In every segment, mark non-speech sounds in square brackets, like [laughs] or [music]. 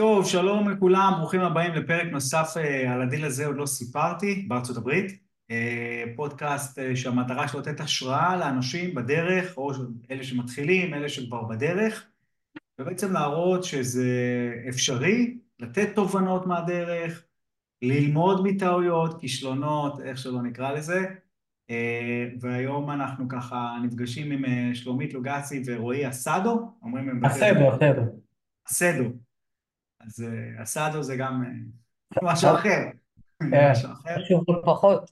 טוב, שלום לכולם, ברוכים הבאים לפרק נוסף אה, על הדיל הזה עוד לא סיפרתי, בארצות הברית. אה, פודקאסט אה, שהמטרה שלו לתת השראה לאנשים בדרך, או אלה שמתחילים, אלה שכבר בדרך, ובעצם להראות שזה אפשרי, לתת תובנות מהדרך, ללמוד מטעויות, כישלונות, איך שלא נקרא לזה. והיום אנחנו ככה נפגשים עם שלומית לוגסי ורועי אסדו, אומרים הם... אסדו, אסדו. אסדו. אז אסדו זה גם [laughs] משהו אחר. משהו אחר. פחות.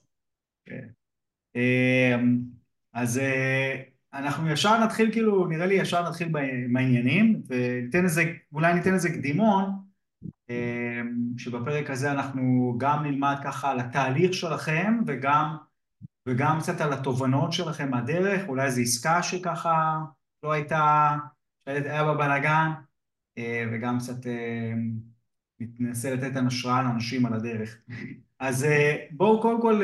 אז אנחנו ישר נתחיל כאילו, נראה לי ישר נתחיל בעניינים, וניתן איזה, אולי ניתן איזה קדימון, שבפרק הזה אנחנו גם נלמד ככה על התהליך שלכם, וגם, וגם קצת על התובנות שלכם מהדרך, אולי איזו עסקה שככה לא הייתה, שהיה בה בלאגן, וגם קצת ננסה לתת השראה לאנשים על הדרך. אז בואו קודם כל,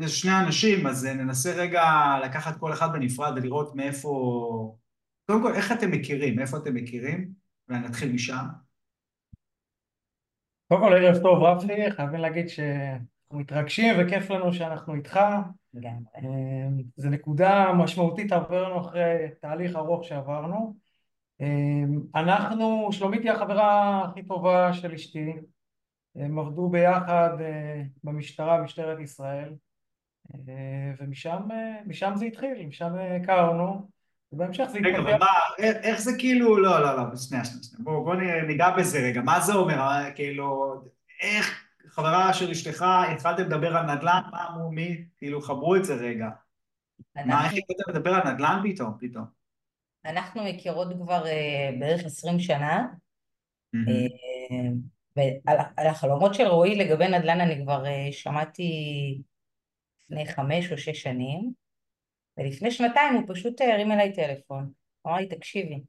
יש שני אנשים, אז ננסה רגע לקחת כל אחד בנפרד ולראות מאיפה... קודם כל, איך אתם מכירים? מאיפה אתם מכירים? ונתחיל משם. קודם כל, ערב טוב רפי, חייבים להגיד שאנחנו מתרגשים וכיף לנו שאנחנו איתך. זו נקודה משמעותית עברנו אחרי תהליך ארוך שעברנו. אנחנו, שלומית היא החברה הכי טובה של אשתי, הם עבדו ביחד במשטרה, משטרת ישראל, ומשם זה התחיל, משם הכרנו, ובהמשך זה התקדם. רגע, אבל מה, איך זה כאילו, לא, לא, לא, שנייה, שנייה, בואו בוא ניגע בזה רגע, מה זה אומר, כאילו, איך חברה של אשתך, התחלתם לדבר על נדל"ן, מה אמרו, מי, כאילו, חברו את זה רגע. מה, איך התחלתם לדבר על נדל"ן פתאום, פתאום? אנחנו מכירות כבר בערך עשרים שנה, ועל החלומות של רועי לגבי נדל"ן אני כבר שמעתי לפני חמש או שש שנים, ולפני שנתיים הוא פשוט הרים אליי טלפון, אמר לי תקשיבי,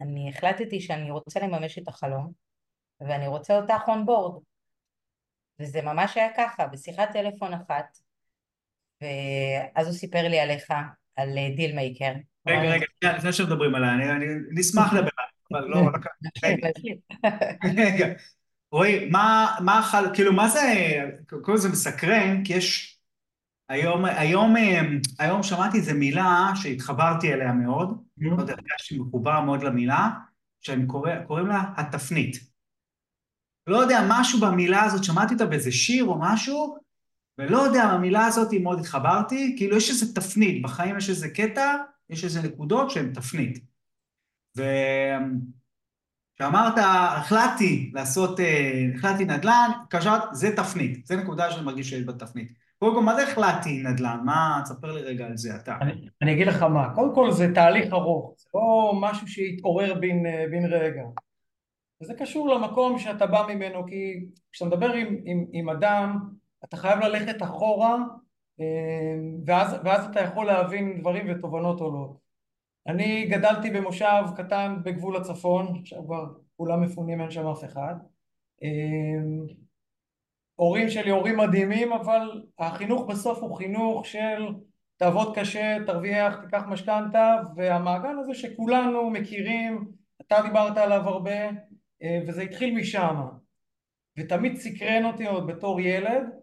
אני החלטתי שאני רוצה לממש את החלום, ואני רוצה אותך on board. וזה ממש היה ככה, בשיחת טלפון אחת, ואז הוא סיפר לי עליך, על Deal Maker. רגע, רגע, לפני שמדברים עליי, אני נשמח לדבר אבל לא... [laughs] רגע, רועי, מה, כאילו, מה זה, קודם זה מסקרן, כי יש, היום, היום, היום שמעתי איזו מילה שהתחברתי אליה מאוד, לא יודע, הרגשתי מחובר מאוד למילה, שאני קורא, קוראים לה התפנית. לא יודע, משהו במילה הזאת, שמעתי אותה באיזה שיר או משהו, ולא יודע, במילה הזאת מאוד התחברתי, כאילו יש איזו תפנית, בחיים יש איזה קטע, יש איזה נקודות שהן תפנית. וכשאמרת, החלטתי לעשות, החלטתי נדל"ן, קשרת, זה תפנית, זה נקודה שאני מרגיש שיש בה תפנית. קודם כל, מה זה החלטתי נדל"ן? מה, תספר לי רגע על זה, אתה. אני, אני אגיד לך מה, קודם כל זה תהליך ארוך, זה לא משהו שהתעורר בין, בין רגע. וזה קשור למקום שאתה בא ממנו, כי כשאתה מדבר עם, עם, עם אדם, אתה חייב ללכת אחורה ואז, ואז אתה יכול להבין דברים ותובנות עולות. אני גדלתי במושב קטן בגבול הצפון, עכשיו כבר כולם מפונים, אין שם אף אחד. הורים שלי הורים מדהימים, אבל החינוך בסוף הוא חינוך של תעבוד קשה, תרוויח, תיקח משכנתה, והמעגל הזה שכולנו מכירים, אתה דיברת עליו הרבה, וזה התחיל משם. ותמיד סקרן אותי עוד בתור ילד,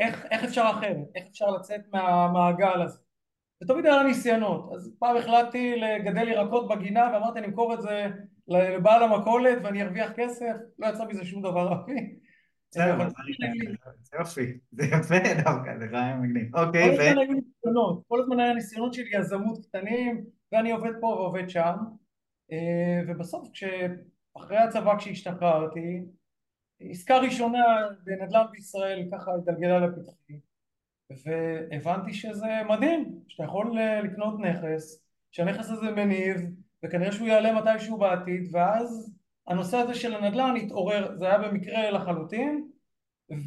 איך, איך אפשר אחרת, איך אפשר לצאת מהמעגל הזה. ותמיד היה ניסיונות, אז פעם החלטתי לגדל ירקות בגינה ואמרתי אני אמכור את זה לבעל המכולת ואני ארוויח כסף, לא יצא מזה שום דבר רבי. זה יופי, זה יפה דווקא, זה רעיון מגניב. אוקיי, ו... כל הזמן היה ניסיונות של יזמות קטנים ואני עובד פה ועובד שם. אה, ובסוף כשאחרי הצבא כשהשתחררתי עסקה ראשונה בנדל"ן בישראל ככה התגלגלה לפתחי והבנתי שזה מדהים שאתה יכול לקנות נכס שהנכס הזה מניב וכנראה שהוא יעלה מתישהו בעתיד ואז הנושא הזה של הנדל"ן התעורר זה היה במקרה לחלוטין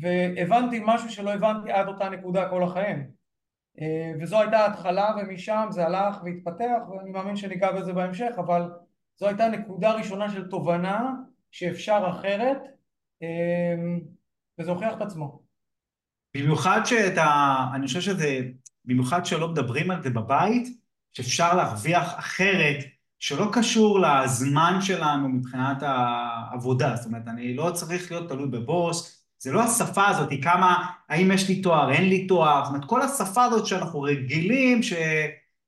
והבנתי משהו שלא הבנתי עד אותה נקודה כל החיים. וזו הייתה ההתחלה ומשם זה הלך והתפתח ואני מאמין שניגע בזה בהמשך אבל זו הייתה נקודה ראשונה של תובנה שאפשר אחרת וזה הוכיח את עצמו. במיוחד שאתה, אני חושב שזה, במיוחד שלא מדברים על זה בבית, שאפשר להרוויח אחרת, שלא קשור לזמן שלנו מבחינת העבודה, זאת אומרת, אני לא צריך להיות תלוי בבוס, זה לא השפה הזאת, כמה, האם יש לי תואר, אין לי תואר, זאת אומרת, כל השפה הזאת שאנחנו רגילים, ש...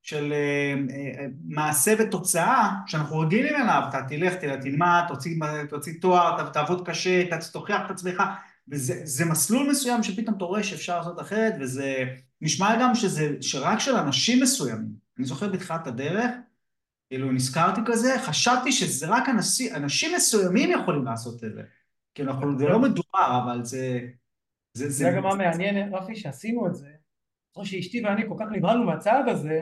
של uh, מעשה ותוצאה, שאנחנו רגילים אליו, אתה תלך, תלך, תלמד, תוציא, תוציא תואר, תעבוד קשה, תוכיח את עצמך, וזה מסלול מסוים שפתאום אתה רואה שאפשר לעשות אחרת, וזה נשמע גם שזה, שרק של אנשים מסוימים. אני זוכר בתחילת הדרך, כאילו נזכרתי כזה, חשבתי שזה רק אנשים, אנשים מסוימים יכולים לעשות את זה. כאילו, אנחנו, זה לא מדובר, אבל זה... זה, זה, גם מה מעניין, רפי, שעשינו את זה. זוכר שאשתי ואני כל כך נבהלנו מהצעד הזה,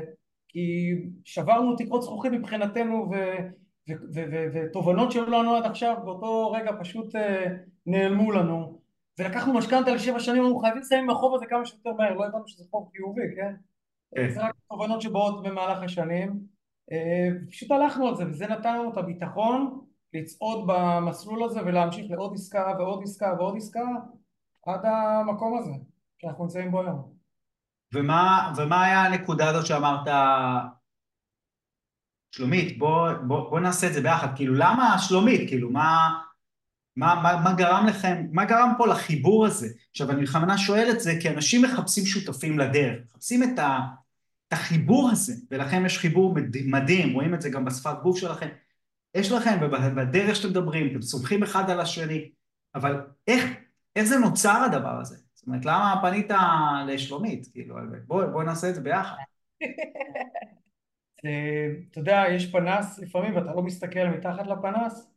כי שברנו תקרות זכוכית מבחינתנו ותובנות שלנו עד עכשיו באותו רגע פשוט uh, נעלמו לנו ולקחנו משכנתה לשבע שנים, אנחנו חייבים לסיים עם החוב הזה כמה שיותר מהר, לא הבנו שזה חוב חיובי, כן? כן. זה רק תובנות שבאות במהלך השנים אה, פשוט הלכנו על זה וזה נתן לנו את הביטחון לצעוד במסלול הזה ולהמשיך לעוד עסקה ועוד עסקה ועוד עסקה עד המקום הזה שאנחנו נמצאים בו היום. ומה, ומה היה הנקודה הזאת שאמרת, שלומית, בוא, בוא, בוא נעשה את זה ביחד, כאילו למה שלומית, כאילו מה, מה, מה, מה גרם לכם, מה גרם פה לחיבור הזה? עכשיו אני בכוונה שואל את זה כי אנשים מחפשים שותפים לדרך, מחפשים את, ה, את החיבור הזה, ולכם יש חיבור מדהים, רואים את זה גם בשפת גוף שלכם, יש לכם, ובדרך שאתם מדברים, אתם סומכים אחד על השני, אבל איך, איך זה נוצר הדבר הזה? זאת אומרת, למה פנית לשלומית? כאילו, בואי בוא נעשה את זה ביחד. אתה יודע, יש פנס לפעמים ואתה לא מסתכל מתחת לפנס,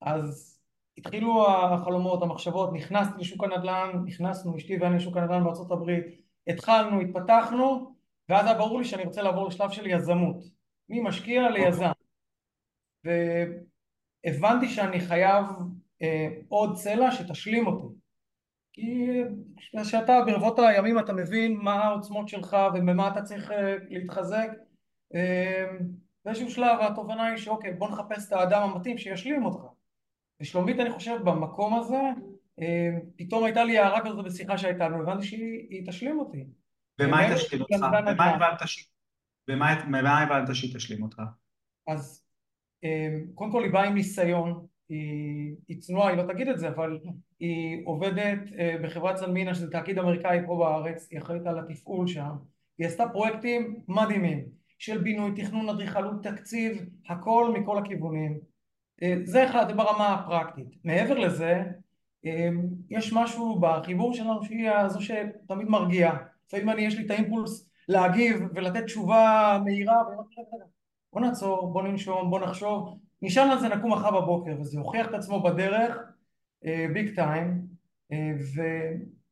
אז התחילו החלומות, המחשבות, נכנסתי לשוק הנדל"ן, נכנסנו, אשתי ואני לשוק הנדל"ן בארצות הברית, התחלנו, התפתחנו, ואז היה ברור לי שאני רוצה לעבור לשלב של יזמות, ממשקיע ליזם. והבנתי שאני חייב אה, עוד צלע שתשלים אותי. כי כשאתה ברבות הימים אתה מבין מה העוצמות שלך ובמה אתה צריך אה, להתחזק אה, באיזשהו שלב התובנה היא שאוקיי בוא נחפש את האדם המתאים שישלים אותך ושלומית אני חושב במקום הזה אה, פתאום הייתה לי הערה כזאת בשיחה שהייתה לנו, הבנתי שהיא תשלים אותי. ומה היא תשלים אותך? ומה הבנת שהיא תשלים אותך? אז קודם כל היא באה עם ניסיון, היא צנועה, היא לא תגיד את זה, אבל היא עובדת אה, בחברת סלמינה שזה תאגיד אמריקאי פה בארץ, היא אחראית על התפעול שם, היא עשתה פרויקטים מדהימים של בינוי, תכנון, אדריכלות, תקציב, הכל מכל הכיוונים אה, זה אחד, ברמה הפרקטית. מעבר לזה, אה, יש משהו בחיבור שלנו שהיא זו שתמיד מרגיעה. לפעמים אני, יש לי את האימפולס להגיב ולתת תשובה מהירה, בוא נעצור, בוא ננשום, בוא נחשוב, נשאל על זה נקום מחר בבוקר, וזה הוכיח את עצמו בדרך, ביג טיים,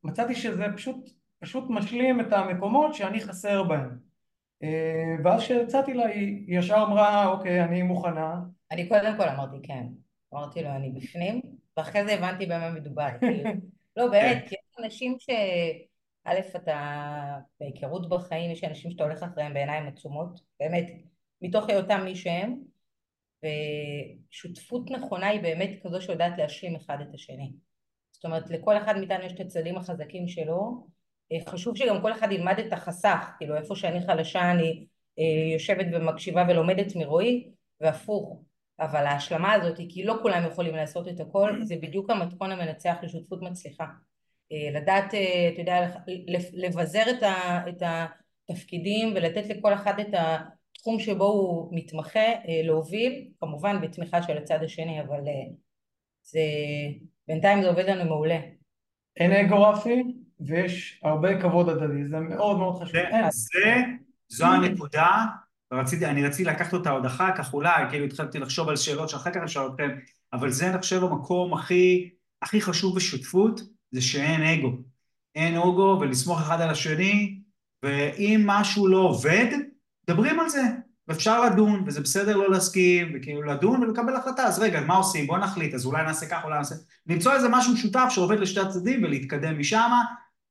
ומצאתי שזה פשוט, פשוט משלים את המקומות שאני חסר בהם. אה, ואז כשהצעתי לה, היא ישר אמרה, אוקיי, אני מוכנה, אני קודם כל אמרתי כן. אמרתי לו, אני בפנים, ואחרי זה הבנתי במה מדובר. [laughs] כאילו. לא, באמת, כי יש אנשים ש... א', אתה בהיכרות בחיים, יש אנשים שאתה הולך אחריהם בעיניים עצומות, באמת, מתוך היותם מי שהם, ושותפות נכונה היא באמת כזו שיודעת להשלים אחד את השני. זאת אומרת, לכל אחד מאיתנו יש את הצדדים החזקים שלו, חשוב שגם כל אחד ילמד את החסך, כאילו איפה שאני חלשה אני אה, יושבת ומקשיבה ולומדת מרועי, והפוך. אבל ההשלמה הזאת כי לא כולם יכולים לעשות את הכל, זה בדיוק המתכון המנצח לשותפות מצליחה. אה, לדעת, אה, אתה יודע, לבזר את התפקידים ולתת לכל אחד את התחום שבו הוא מתמחה, אה, להוביל, כמובן בתמיכה של הצד השני, אבל זה, בינתיים זה עובד לנו מעולה. אין אגו רפי ויש הרבה כבוד הדדי, זה מאוד מאוד חשוב. זה, זו הנקודה ורציתי, אני רציתי לקחת אותה עוד אחר כך, אולי, כאילו התחלתי לחשוב על שאלות שאחר כך אפשר אתכם, אבל זה אני חושב המקום הכי, הכי חשוב בשותפות, זה שאין אגו. אין אגו ולסמוך אחד על השני, ואם משהו לא עובד, מדברים על זה, ואפשר לדון, וזה בסדר לא להסכים, וכאילו לדון ולקבל החלטה, אז רגע, מה עושים? בוא נחליט, אז אולי נעשה כך, אולי נעשה... למצוא איזה משהו משותף שעובד לשתי הצדדים ולהתקדם משם,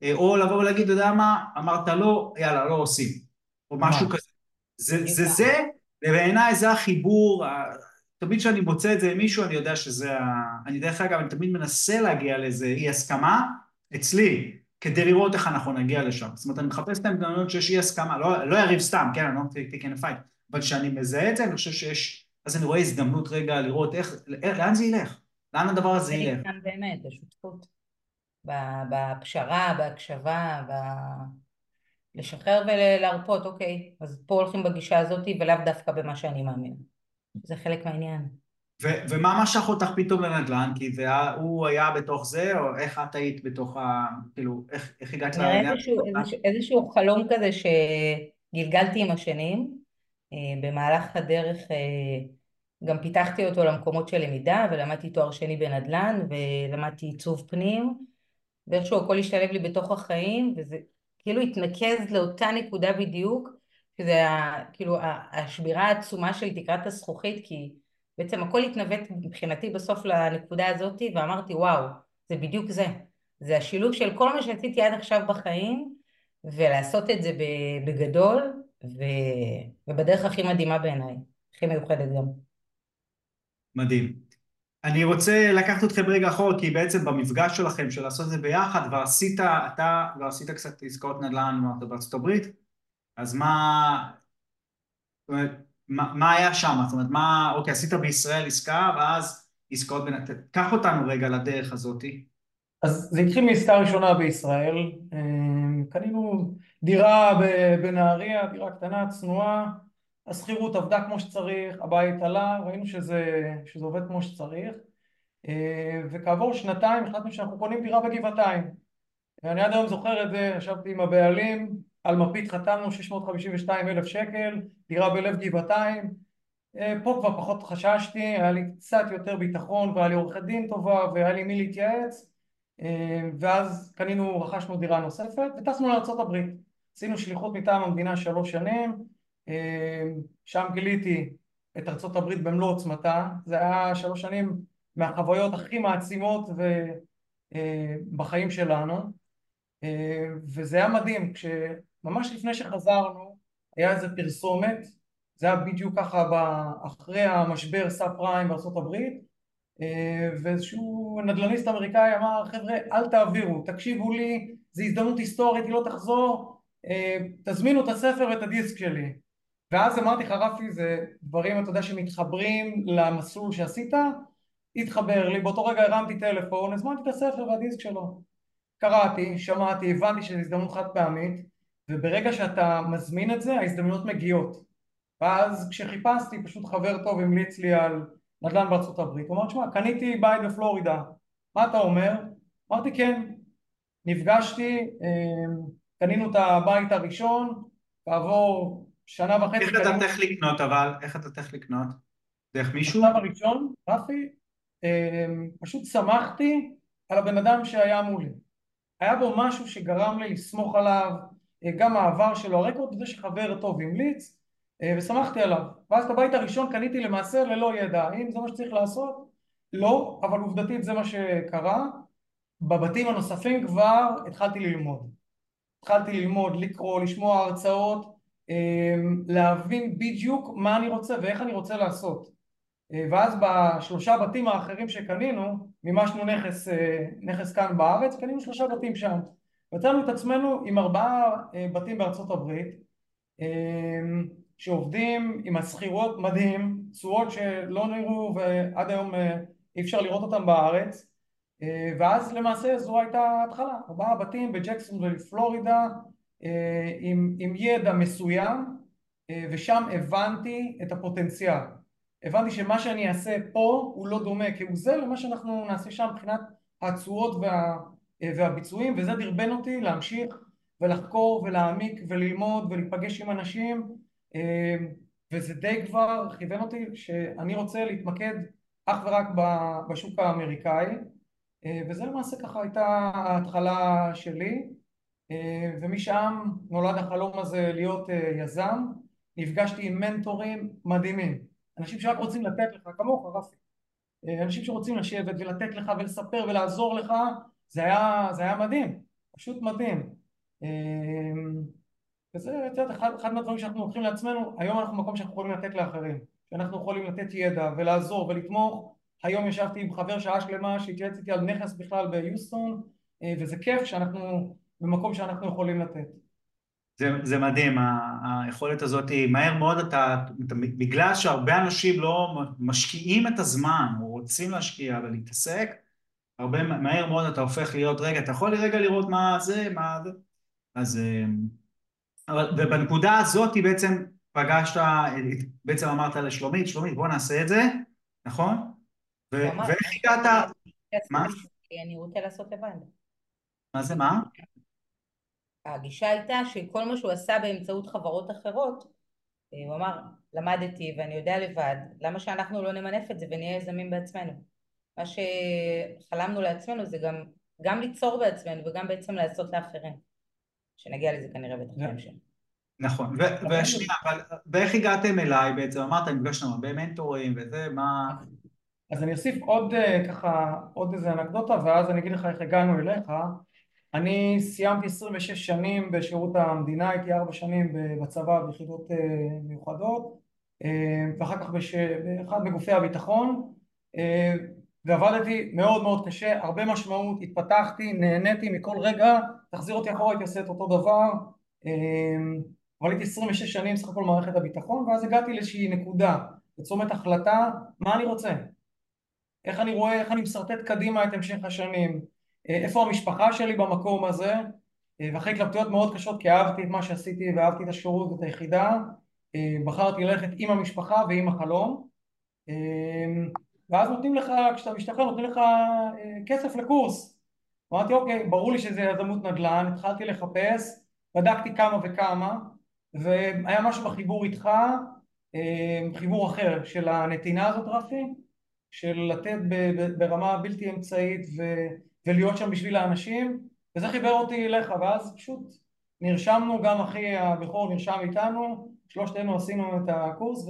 אה, או לבוא ולהגיד, אתה יודע מה, אמרת לא, יאללה, לא עושים, או משהו כזה. זה זה, זה ובעיניי זה החיבור, תמיד כשאני מוצא את זה עם מישהו אני יודע שזה ה... אני דרך אגב, אני תמיד מנסה להגיע לאיזה אי הסכמה אצלי, כדי לראות איך אנחנו נגיע לשם. זאת אומרת, אני מחפש את ההזדמנויות שיש אי הסכמה, לא, לא יריב סתם, כן, אני לא take in a fight, אבל כשאני מזהה את זה, אני חושב שיש אז אני רואה הזדמנות רגע לראות איך, לאן זה ילך, לאן הדבר הזה ילך. כאן באמת, השותפות, בפשרה, בהקשבה, ב... לשחרר ולהרפות, אוקיי, אז פה הולכים בגישה הזאת ולאו דווקא במה שאני מאמין. זה חלק מהעניין. ומה משך אותך פתאום לנדל"ן? כי זה, הוא היה בתוך זה, או איך את היית בתוך ה... כאילו, איך, איך הגעת לעניין? איזשהו, איזשהו, איזשהו חלום כזה שגלגלתי עם השנים. אה, במהלך הדרך אה, גם פיתחתי אותו למקומות של למידה, ולמדתי תואר שני בנדל"ן, ולמדתי עיצוב פנים, ואיכשהו הכל השתלב לי בתוך החיים, וזה כאילו התנקז לאותה נקודה בדיוק, שזה כאילו השבירה העצומה של תקרת הזכוכית, כי בעצם הכל התנווט מבחינתי בסוף לנקודה הזאת, ואמרתי וואו, זה בדיוק זה. זה השילוב של כל מה שעשיתי עד עכשיו בחיים, ולעשות את זה בגדול, ו... ובדרך הכי מדהימה בעיניי, הכי מיוחדת גם. מדהים. אני רוצה לקחת אתכם רגע אחורה, כי בעצם במפגש שלכם, של לעשות את זה ביחד, כבר עשית, אתה כבר עשית קצת עסקאות נדל"ן בארצות הברית, אז מה, מה, היה שם? זאת אומרת, מה, אוקיי, עשית בישראל עסקה, ואז עסקאות בין... קח אותנו רגע לדרך הזאתי. אז זה התחיל מעסקה ראשונה בישראל, אמ, קנינו דירה בנהריה, דירה קטנה, צנועה, השכירות עבדה כמו שצריך, הבית עלה, ראינו שזה, שזה עובד כמו שצריך, אה, וכעבור שנתיים החלטנו שאנחנו קונים דירה בגבעתיים. אני עד היום זוכר את זה, ישבתי עם הבעלים, על מפית חתמנו 652 אלף שקל, דירה בלב גבעתיים, אה, פה כבר פחות חששתי, היה לי קצת יותר ביטחון והיה לי עורכת דין טובה והיה לי מי להתייעץ. אה, ואז קנינו, רכשנו דירה נוספת וטסנו לארה"ב עשינו שליחות מטעם המדינה שלוש שנים. אה, שם גיליתי את הברית במלוא עוצמתה. זה היה שלוש שנים מהחוויות הכי מעצימות ו... בחיים שלנו. וזה היה מדהים כשממש לפני שחזרנו היה איזה פרסומת זה היה בדיוק ככה אחרי המשבר סאב פריים הברית אה, ואיזשהו נדל"ניסט אמריקאי אמר חבר'ה אל תעבירו תקשיבו לי זו הזדמנות היסטורית היא לא תחזור אה, תזמינו את הספר ואת הדיסק שלי. ואז אמרתי לך רפי זה דברים אתה יודע שמתחברים למסלול שעשית? התחבר לי באותו רגע הרמתי טלפון הזמנתי את הספר והדיסק שלו. קראתי שמעתי הבנתי שזו הזדמנות חד פעמית וברגע שאתה מזמין את זה ההזדמנויות מגיעות ואז כשחיפשתי פשוט חבר טוב המליץ לי על נדל"ן בארצות הברית, הוא אמר תשמע קניתי בית בפלורידה, מה אתה אומר? אמרתי כן, נפגשתי, אמ, קנינו את הבית הראשון, כעבור שנה וחצי איך אתה צריך לקנות אבל? איך אתה צריך לקנות? דרך מישהו? בשלב הראשון, רפי, אמ, פשוט שמחתי על הבן אדם שהיה מולי. היה בו משהו שגרם לי לסמוך עליו, גם העבר שלו, הרקורד וזה שחבר טוב המליץ, אה, ושמחתי עליו. ואז את הבית הראשון קניתי למעשה ללא ידע. האם זה מה שצריך לעשות? לא, אבל עובדתית זה מה שקרה. בבתים הנוספים כבר התחלתי ללמוד. התחלתי ללמוד, לקרוא, לשמוע הרצאות, אה, להבין בדיוק מה אני רוצה ואיך אני רוצה לעשות. אה, ואז בשלושה בתים האחרים שקנינו, מימשנו נכס, נכס כאן בארץ, קנינו שלושה בתים שם. מצאנו את עצמנו עם ארבעה בתים בארצות הברית, שעובדים עם השכירות מדהים, תשואות שלא נראו ועד היום אה, אי אפשר לראות אותם בארץ אה, ואז למעשה זו הייתה ההתחלה, ארבעה בתים בג'קסון ופלורידה אה, עם, עם ידע מסוים ושם הבנתי את הפוטנציאל. הבנתי שמה שאני אעשה פה הוא לא דומה כהוא זה למה שאנחנו נעשה שם מבחינת התשואות וה, והביצועים וזה דרבן אותי להמשיך ולחקור ולהעמיק וללמוד ולהיפגש עם אנשים אמ, וזה די כבר כיוון אותי שאני רוצה להתמקד אך ורק בשוק האמריקאי אה, וזה למעשה ככה הייתה ההתחלה שלי אה, ומשם נולד החלום הזה להיות אה, יזם. נפגשתי עם מנטורים מדהימים אנשים שרק רוצים לתת לך כמוך רפי אנשים שרוצים לשבת ולתת לך ולספר ולעזור לך זה היה, זה היה מדהים פשוט מדהים. אמ, וזה את יודעת, אחד, אחד מהדברים שאנחנו לוקחים לעצמנו, היום אנחנו במקום שאנחנו יכולים לתת לאחרים, שאנחנו יכולים לתת ידע ולעזור ולתמוך, היום ישבתי עם חבר שעה שלמה שהתייעץ איתי על נכס בכלל ביוסטון, אה, וזה כיף שאנחנו במקום שאנחנו יכולים לתת. זה, זה מדהים, היכולת הזאת, מהר מאוד אתה, אתה, בגלל שהרבה אנשים לא משקיעים את הזמן, או רוצים להשקיע ולהתעסק, הרבה מהר מאוד אתה הופך להיות, רגע, אתה יכול רגע לראות מה זה, מה זה, אז, אבל, ובנקודה הזאת בעצם פגשת, בעצם אמרת לשלומית, שלומית בוא נעשה את זה, נכון? ואיך הגעת... מה? אני רוצה לעשות לבד. מה זה, מה? הגישה הייתה שכל מה שהוא עשה באמצעות חברות אחרות, הוא אמר, למדתי ואני יודע לבד, למה שאנחנו לא נמנף את זה ונהיה יזמים בעצמנו? מה שחלמנו לעצמנו זה גם, גם ליצור בעצמנו וגם בעצם לעשות לאחרים. שנגיע לזה כנראה בטח בהמשך. נכון, ושנייה, אבל ואיך הגעתם אליי בעצם? אמרת, נפגשנו הרבה מנטורים וזה, מה... אז אני אוסיף עוד אה, ככה, עוד איזה אנקדוטה, ואז אני אגיד לך איך הגענו אליך. אני סיימתי 26 שנים בשירות המדינה, הייתי ארבע שנים בצבא ביחידות אה, מיוחדות אה, ואחר כך בש... באחד מגופי הביטחון אה, ועבדתי מאוד מאוד קשה, הרבה משמעות, התפתחתי, נהניתי מכל רגע, תחזיר אותי אחורה הייתי עושה את אותו דבר. אבל הייתי 26 שנים סך הכל מערכת הביטחון ואז הגעתי לאיזושהי נקודה, לצומת החלטה, מה אני רוצה, איך אני רואה, איך אני משרטט קדימה את המשך השנים? איפה המשפחה שלי במקום הזה? ואחרי התלבטויות מאוד קשות כי אהבתי את מה שעשיתי ואהבתי את השירות ואת היחידה בחרתי ללכת עם המשפחה ועם החלום ואז נותנים לך, כשאתה משתחרר נותנים לך כסף לקורס אמרתי אוקיי, ברור לי שזה יזמות נדל"ן, התחלתי לחפש, בדקתי כמה וכמה והיה משהו בחיבור איתך, חיבור אחר של הנתינה הזאת רפי, של לתת ברמה בלתי אמצעית. ולהיות שם בשביל האנשים וזה חיבר אותי אליך ואז פשוט נרשמנו גם אחי הבכור נרשם איתנו שלושתנו עשינו את הקורס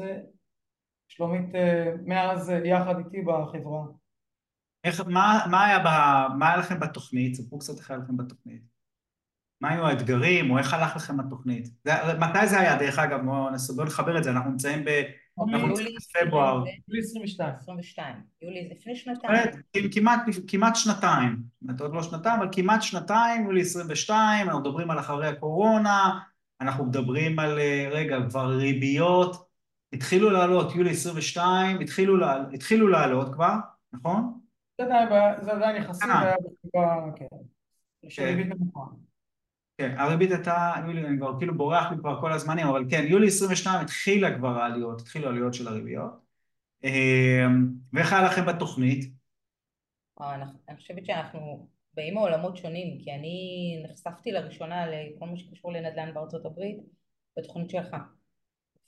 אה, מאז יחד איתי בחברה. איך, מה, מה, היה ב, מה היה לכם בתוכנית? ספרו קצת איך היה לכם בתוכנית. מה היו האתגרים או איך הלך לכם התוכנית? זה, מתי זה היה דרך אגב? בואו נחבר את זה, אנחנו נמצאים ב... יולי פברואר. יולי 22. 22. יולי לפני שנתיים. כמעט, כמעט שנתיים. זאת עוד לא שנתיים, אבל כמעט שנתיים, יולי 22, אנחנו מדברים על אחרי הקורונה, אנחנו מדברים על, רגע, כבר ריביות, התחילו לעלות, יולי 22, התחילו, התחילו לעלות כבר, נכון? זה עדיין יחסי, זה היה בתקופה, כן. נמוכה. כן, הריבית הייתה, אני כבר כאילו בורח לי כבר כל הזמנים, אבל כן, יולי 22 התחילה כבר העליות, התחילו העליות של הריביות. אמ, ואיך היה לכם בתוכנית? אה, אני חושבת שאנחנו באים מעולמות שונים, כי אני נחשפתי לראשונה לכל מה שקשור לנדל"ן בארצות הברית בתוכנית שלך.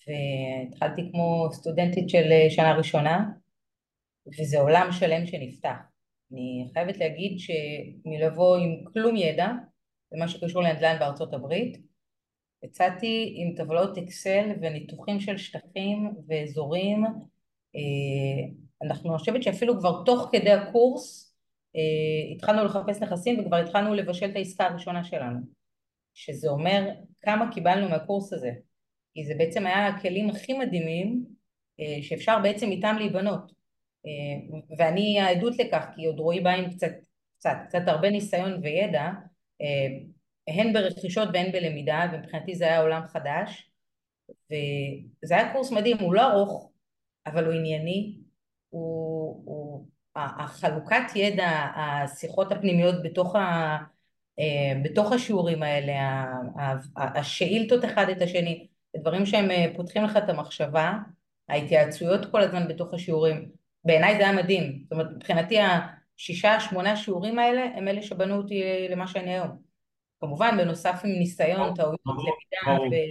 והתחלתי כמו סטודנטית של שנה ראשונה, וזה עולם שלם שנפתח. אני חייבת להגיד שמלבוא עם כלום ידע, במה שקשור לנדל"ן בארצות הברית. יצאתי עם טבלאות אקסל וניתוחים של שטחים ואזורים. אה, אנחנו, חושבת שאפילו כבר תוך כדי הקורס אה, התחלנו לחפש נכסים וכבר התחלנו לבשל את העסקה הראשונה שלנו. שזה אומר כמה קיבלנו מהקורס הזה. כי זה בעצם היה הכלים הכי מדהימים אה, שאפשר בעצם איתם להיבנות. ואני העדות לכך, כי עוד רועי בא עם קצת, קצת, קצת הרבה ניסיון וידע, אה, הן ברכישות והן בלמידה, ומבחינתי זה היה עולם חדש, וזה היה קורס מדהים, הוא לא ארוך, אבל הוא ענייני, הוא, הוא החלוקת ידע, השיחות הפנימיות בתוך, ה, אה, בתוך השיעורים האלה, השאילתות אחד את השני, דברים שהם אה, פותחים לך את המחשבה, ההתייעצויות כל הזמן בתוך השיעורים, בעיניי זה היה מדהים, זאת אומרת מבחינתי השישה, שמונה שיעורים האלה הם אלה שבנו אותי למה שאני היום. כמובן בנוסף עם ניסיון, טעויות, למידה.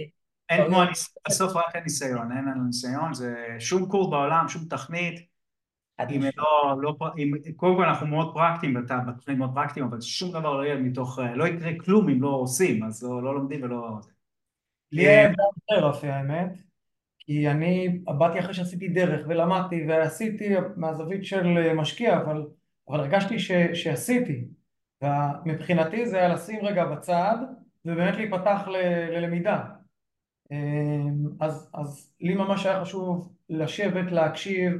אין כמו, בסוף רק הניסיון, אין לנו ניסיון, זה שום קורס בעולם, שום תכנית, אם לא, לא, אם, קודם כל אנחנו מאוד פרקטיים, בתוכנית מאוד פרקטיים, אבל שום דבר לא יהיה מתוך, לא יקרה כלום אם לא עושים, אז לא, לא לומדים ולא... לי היה יותר רפי האמת, כי אני באתי אחרי שעשיתי דרך ולמדתי ועשיתי מהזווית של משקיע, אבל אבל הרגשתי ש, שעשיתי. ומבחינתי זה היה לשים רגע בצד ובאמת להיפתח ל, ללמידה. אמ, אז, אז לי ממש היה חשוב לשבת, להקשיב,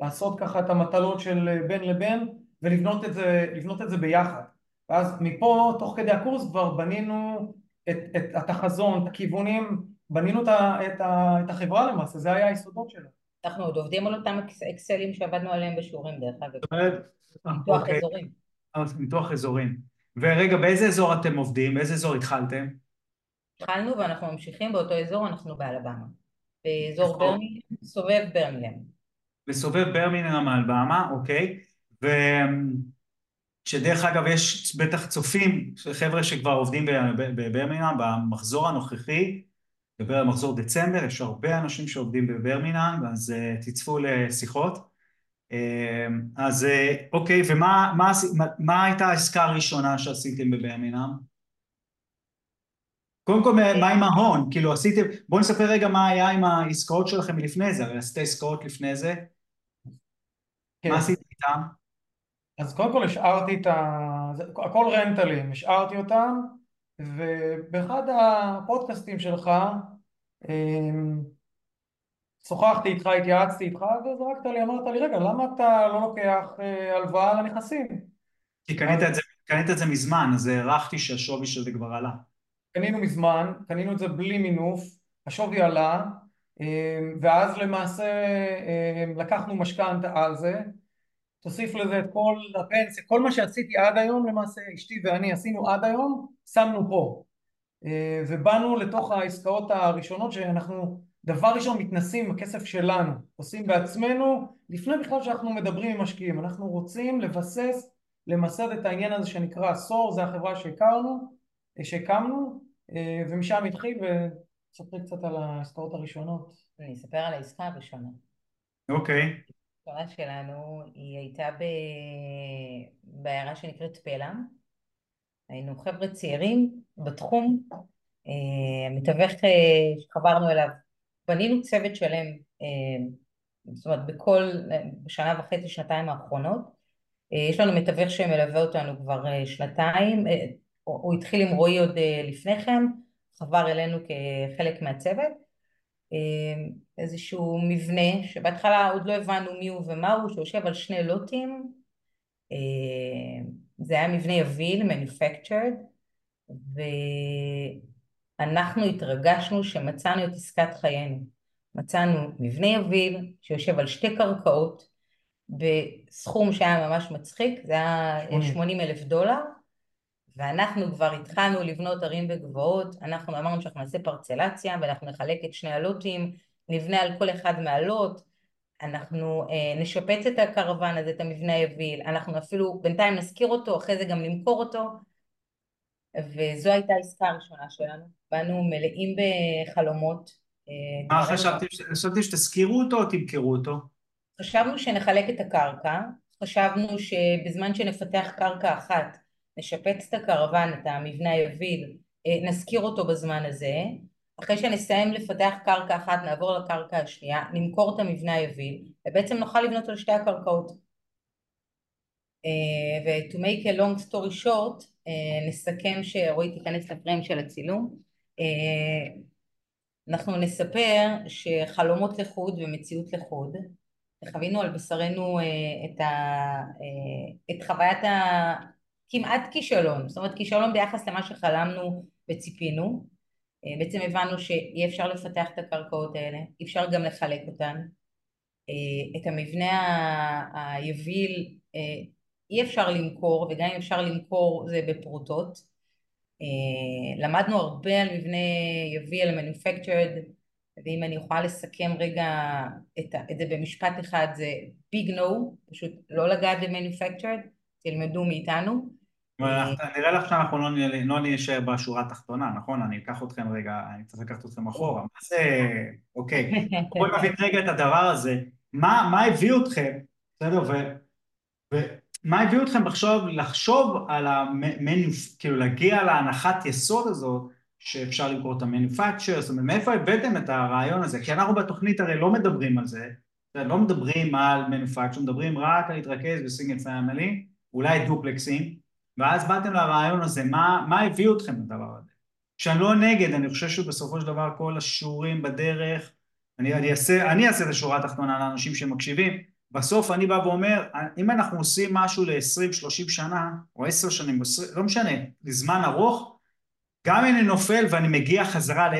לעשות ככה את המטלות של בין לבין ולבנות את זה, את זה ביחד. ואז מפה תוך כדי הקורס כבר בנינו את, את, את החזון, את הכיוונים, בנינו את, את, את החברה למעשה, זה היה היסודות שלה. אנחנו עוד עובדים על אותם אקסלים שעבדנו עליהם בשיעורים דרך אגב. זאת אומרת, ניתוח אוקיי. אזורים. ניתוח אזורים. ורגע, באיזה אזור אתם עובדים? באיזה אזור התחלתם? התחלנו ואנחנו ממשיכים באותו אזור, אנחנו באלבמה. באזור? ברמילם, סובב ברמילם. בסובב ברמינגהאם אלבמה, אוקיי? ו... שדרך אגב יש בטח צופים, חבר'ה שכבר עובדים בברמינגהאם במחזור הנוכחי, מדבר על מחזור דצמבר, יש הרבה אנשים שעובדים בברמינגהאם, אז uh, תצפו לשיחות. Uh, אז uh, אוקיי, ומה מה, מה, מה הייתה העסקה הראשונה שעשיתם בברמינגהאם? קודם כל, מה עם ההון? כאילו עשיתם, בואו נספר רגע מה היה עם העסקאות שלכם מלפני זה, הרי עשית עסקאות לפני זה. כן. מה עשיתם איתם? אז קודם כל השארתי את ה... הכל רנטלים, השארתי אותם, ובאחד הפודקאסטים שלך אמ, שוחחתי איתך, התייעצתי איתך, וזרקת לי, אמרת לי, רגע, למה אתה לא לוקח אה, הלוואה לנכסים? כי קנית את זה, קנית את זה מזמן, אז הערכתי שהשווי של זה כבר עלה. קנינו מזמן, קנינו את זה בלי מינוף, השווי עלה, אמ, ואז למעשה אמ, לקחנו משכנתה על זה, תוסיף לזה את כל הפנסיה, כל מה שעשיתי עד היום למעשה, אשתי ואני עשינו עד היום, שמנו פה. אה, ובאנו לתוך העסקאות הראשונות שאנחנו דבר ראשון מתנסים עם הכסף שלנו, עושים בעצמנו, לפני בכלל שאנחנו מדברים עם משקיעים, אנחנו רוצים לבסס, למסד את העניין הזה שנקרא עשור, זה החברה שהכרנו, שהקמנו, אה, ומשם התחיל, וספרי קצת על העסקאות הראשונות. אני אספר על העסקה הראשונה. אוקיי, ההשקעה שלנו היא הייתה ב... בעיירה שנקראת פלם. היינו חבר'ה צעירים בתחום, אה, המתווך אה, שחברנו אליו, בנינו צוות שלם, אה, זאת אומרת בכל, בשנה וחצי, שנתיים האחרונות. יש לנו מתווך שמלווה אותנו כבר שנתיים, הוא התחיל עם רועי עוד לפני כן, חבר אלינו כחלק מהצוות. אה, איזשהו מבנה שבהתחלה עוד לא הבנו מי הוא ומה הוא, שיושב על שני לוטים. אה, זה היה מבנה יביל, manufactured, ואנחנו התרגשנו שמצאנו את עסקת חיינו. מצאנו מבנה יביל שיושב על שתי קרקעות בסכום שהיה ממש מצחיק, זה היה 80 אלף דולר, ואנחנו כבר התחלנו לבנות ערים וגבעות, אנחנו אמרנו שאנחנו נעשה פרצלציה ואנחנו נחלק את שני הלוטים, נבנה על כל אחד מהלוט, אנחנו אה, נשפץ את הקרוון הזה, את המבנה היביל, אנחנו אפילו בינתיים נזכיר אותו, אחרי זה גם נמכור אותו, וזו הייתה העסקה הראשונה שלנו, באנו מלאים בחלומות. אה, מה דברים- חשבתם, חשבתי שתזכירו אותו או תמכרו אותו? חשבנו שנחלק את הקרקע, חשבנו שבזמן שנפתח קרקע אחת, נשפץ את הקרוון, את המבנה היביל, אה, נזכיר אותו בזמן הזה, אחרי שנסיים לפתח קרקע אחת נעבור לקרקע השנייה, נמכור את המבנה היביל, ובעצם נוכל לבנות על שתי הקרקעות. אה, ו-to make a long story short, אה, נסכם שרועי תיכנס לפריים של הצילום. אנחנו נספר שחלומות לחוד ומציאות לחוד, וחווינו על בשרנו את, ה, את חוויית הכמעט כישלון, זאת אומרת כישלון ביחס למה שחלמנו וציפינו. אה, בעצם הבנו שאי אפשר לפתח את הקרקעות האלה, אי אפשר גם לחלק אותן. אה, את המבנה היביל אה, אי אפשר למכור, וגם אם אפשר למכור זה בפרוטות. למדנו הרבה על מבנה יביל, manufactured, ואם אני יכולה לסכם רגע את, זה במשפט אחד, זה big no, פשוט לא לגעת ב-manufactured, תלמדו מאיתנו. אנחנו- נראה לך שאנחנו לא לא נשאר בשורה התחתונה, נכון? אני אקח אתכם רגע, אני צריך לקחת אתכם אחורה. מה זה... אוקיי. [laughs] בואי נבין רגע את הדבר הזה. מה הביא אתכם, בסדר? ומה הביא אתכם לחשוב, לחשוב על המניו... כאילו להגיע להנחת יסוד הזאת שאפשר למכור את המניפקצ'ר, זאת אומרת, מאיפה הבאתם את הרעיון הזה? כי אנחנו בתוכנית הרי לא מדברים על זה? לא מדברים על מניפקצ'ר, מדברים רק על להתרכז בסינגל פמילי, אולי דופלקסים, ואז באתם לרעיון הזה, מה, מה הביא אתכם לדבר הזה? שאני לא נגד, אני חושב שבסופו של דבר כל השיעורים בדרך, אני, אני, אעשה, אני אעשה את השורה התחתונה לאנשים שמקשיבים, בסוף אני בא ואומר, אם אנחנו עושים משהו ל-20-30 שנה, או 10 שנים, 20, לא משנה, לזמן ארוך, גם אם אני נופל ואני מגיע חזרה ל...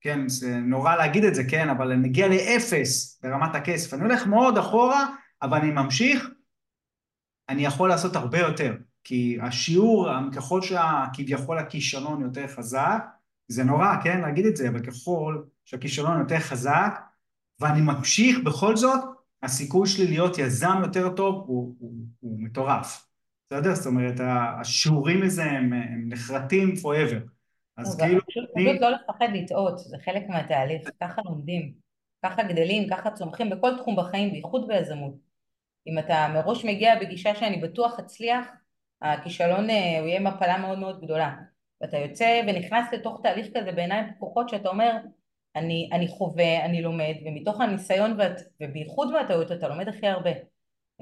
כן, זה נורא להגיד את זה, כן, אבל אני מגיע לאפס ברמת הכסף. אני הולך מאוד אחורה, אבל אני ממשיך, אני יכול לעשות הרבה יותר. כי השיעור, ככל שכביכול הכישלון יותר חזק, זה נורא, כן, להגיד את זה, אבל ככל שהכישלון יותר חזק, ואני ממשיך בכל זאת, הסיכוי שלי להיות יזם יותר טוב הוא, הוא, הוא מטורף. בסדר? זאת אומרת, השיעורים לזה הם, הם נחרטים forever. אז כאילו... פשוט לא לפחד לטעות, זה חלק מהתהליך, ככה לומדים, ככה גדלים, ככה צומחים בכל תחום בחיים, בייחוד ביזמות. אם אתה מראש מגיע בגישה שאני בטוח אצליח, הכישלון אה, הוא יהיה מפלה מאוד מאוד גדולה. ואתה יוצא ונכנס לתוך תהליך כזה בעיניים פקוחות שאתה אומר, אני, אני חווה, אני לומד, ומתוך הניסיון ואת, ובייחוד מהטעויות אתה לומד הכי הרבה.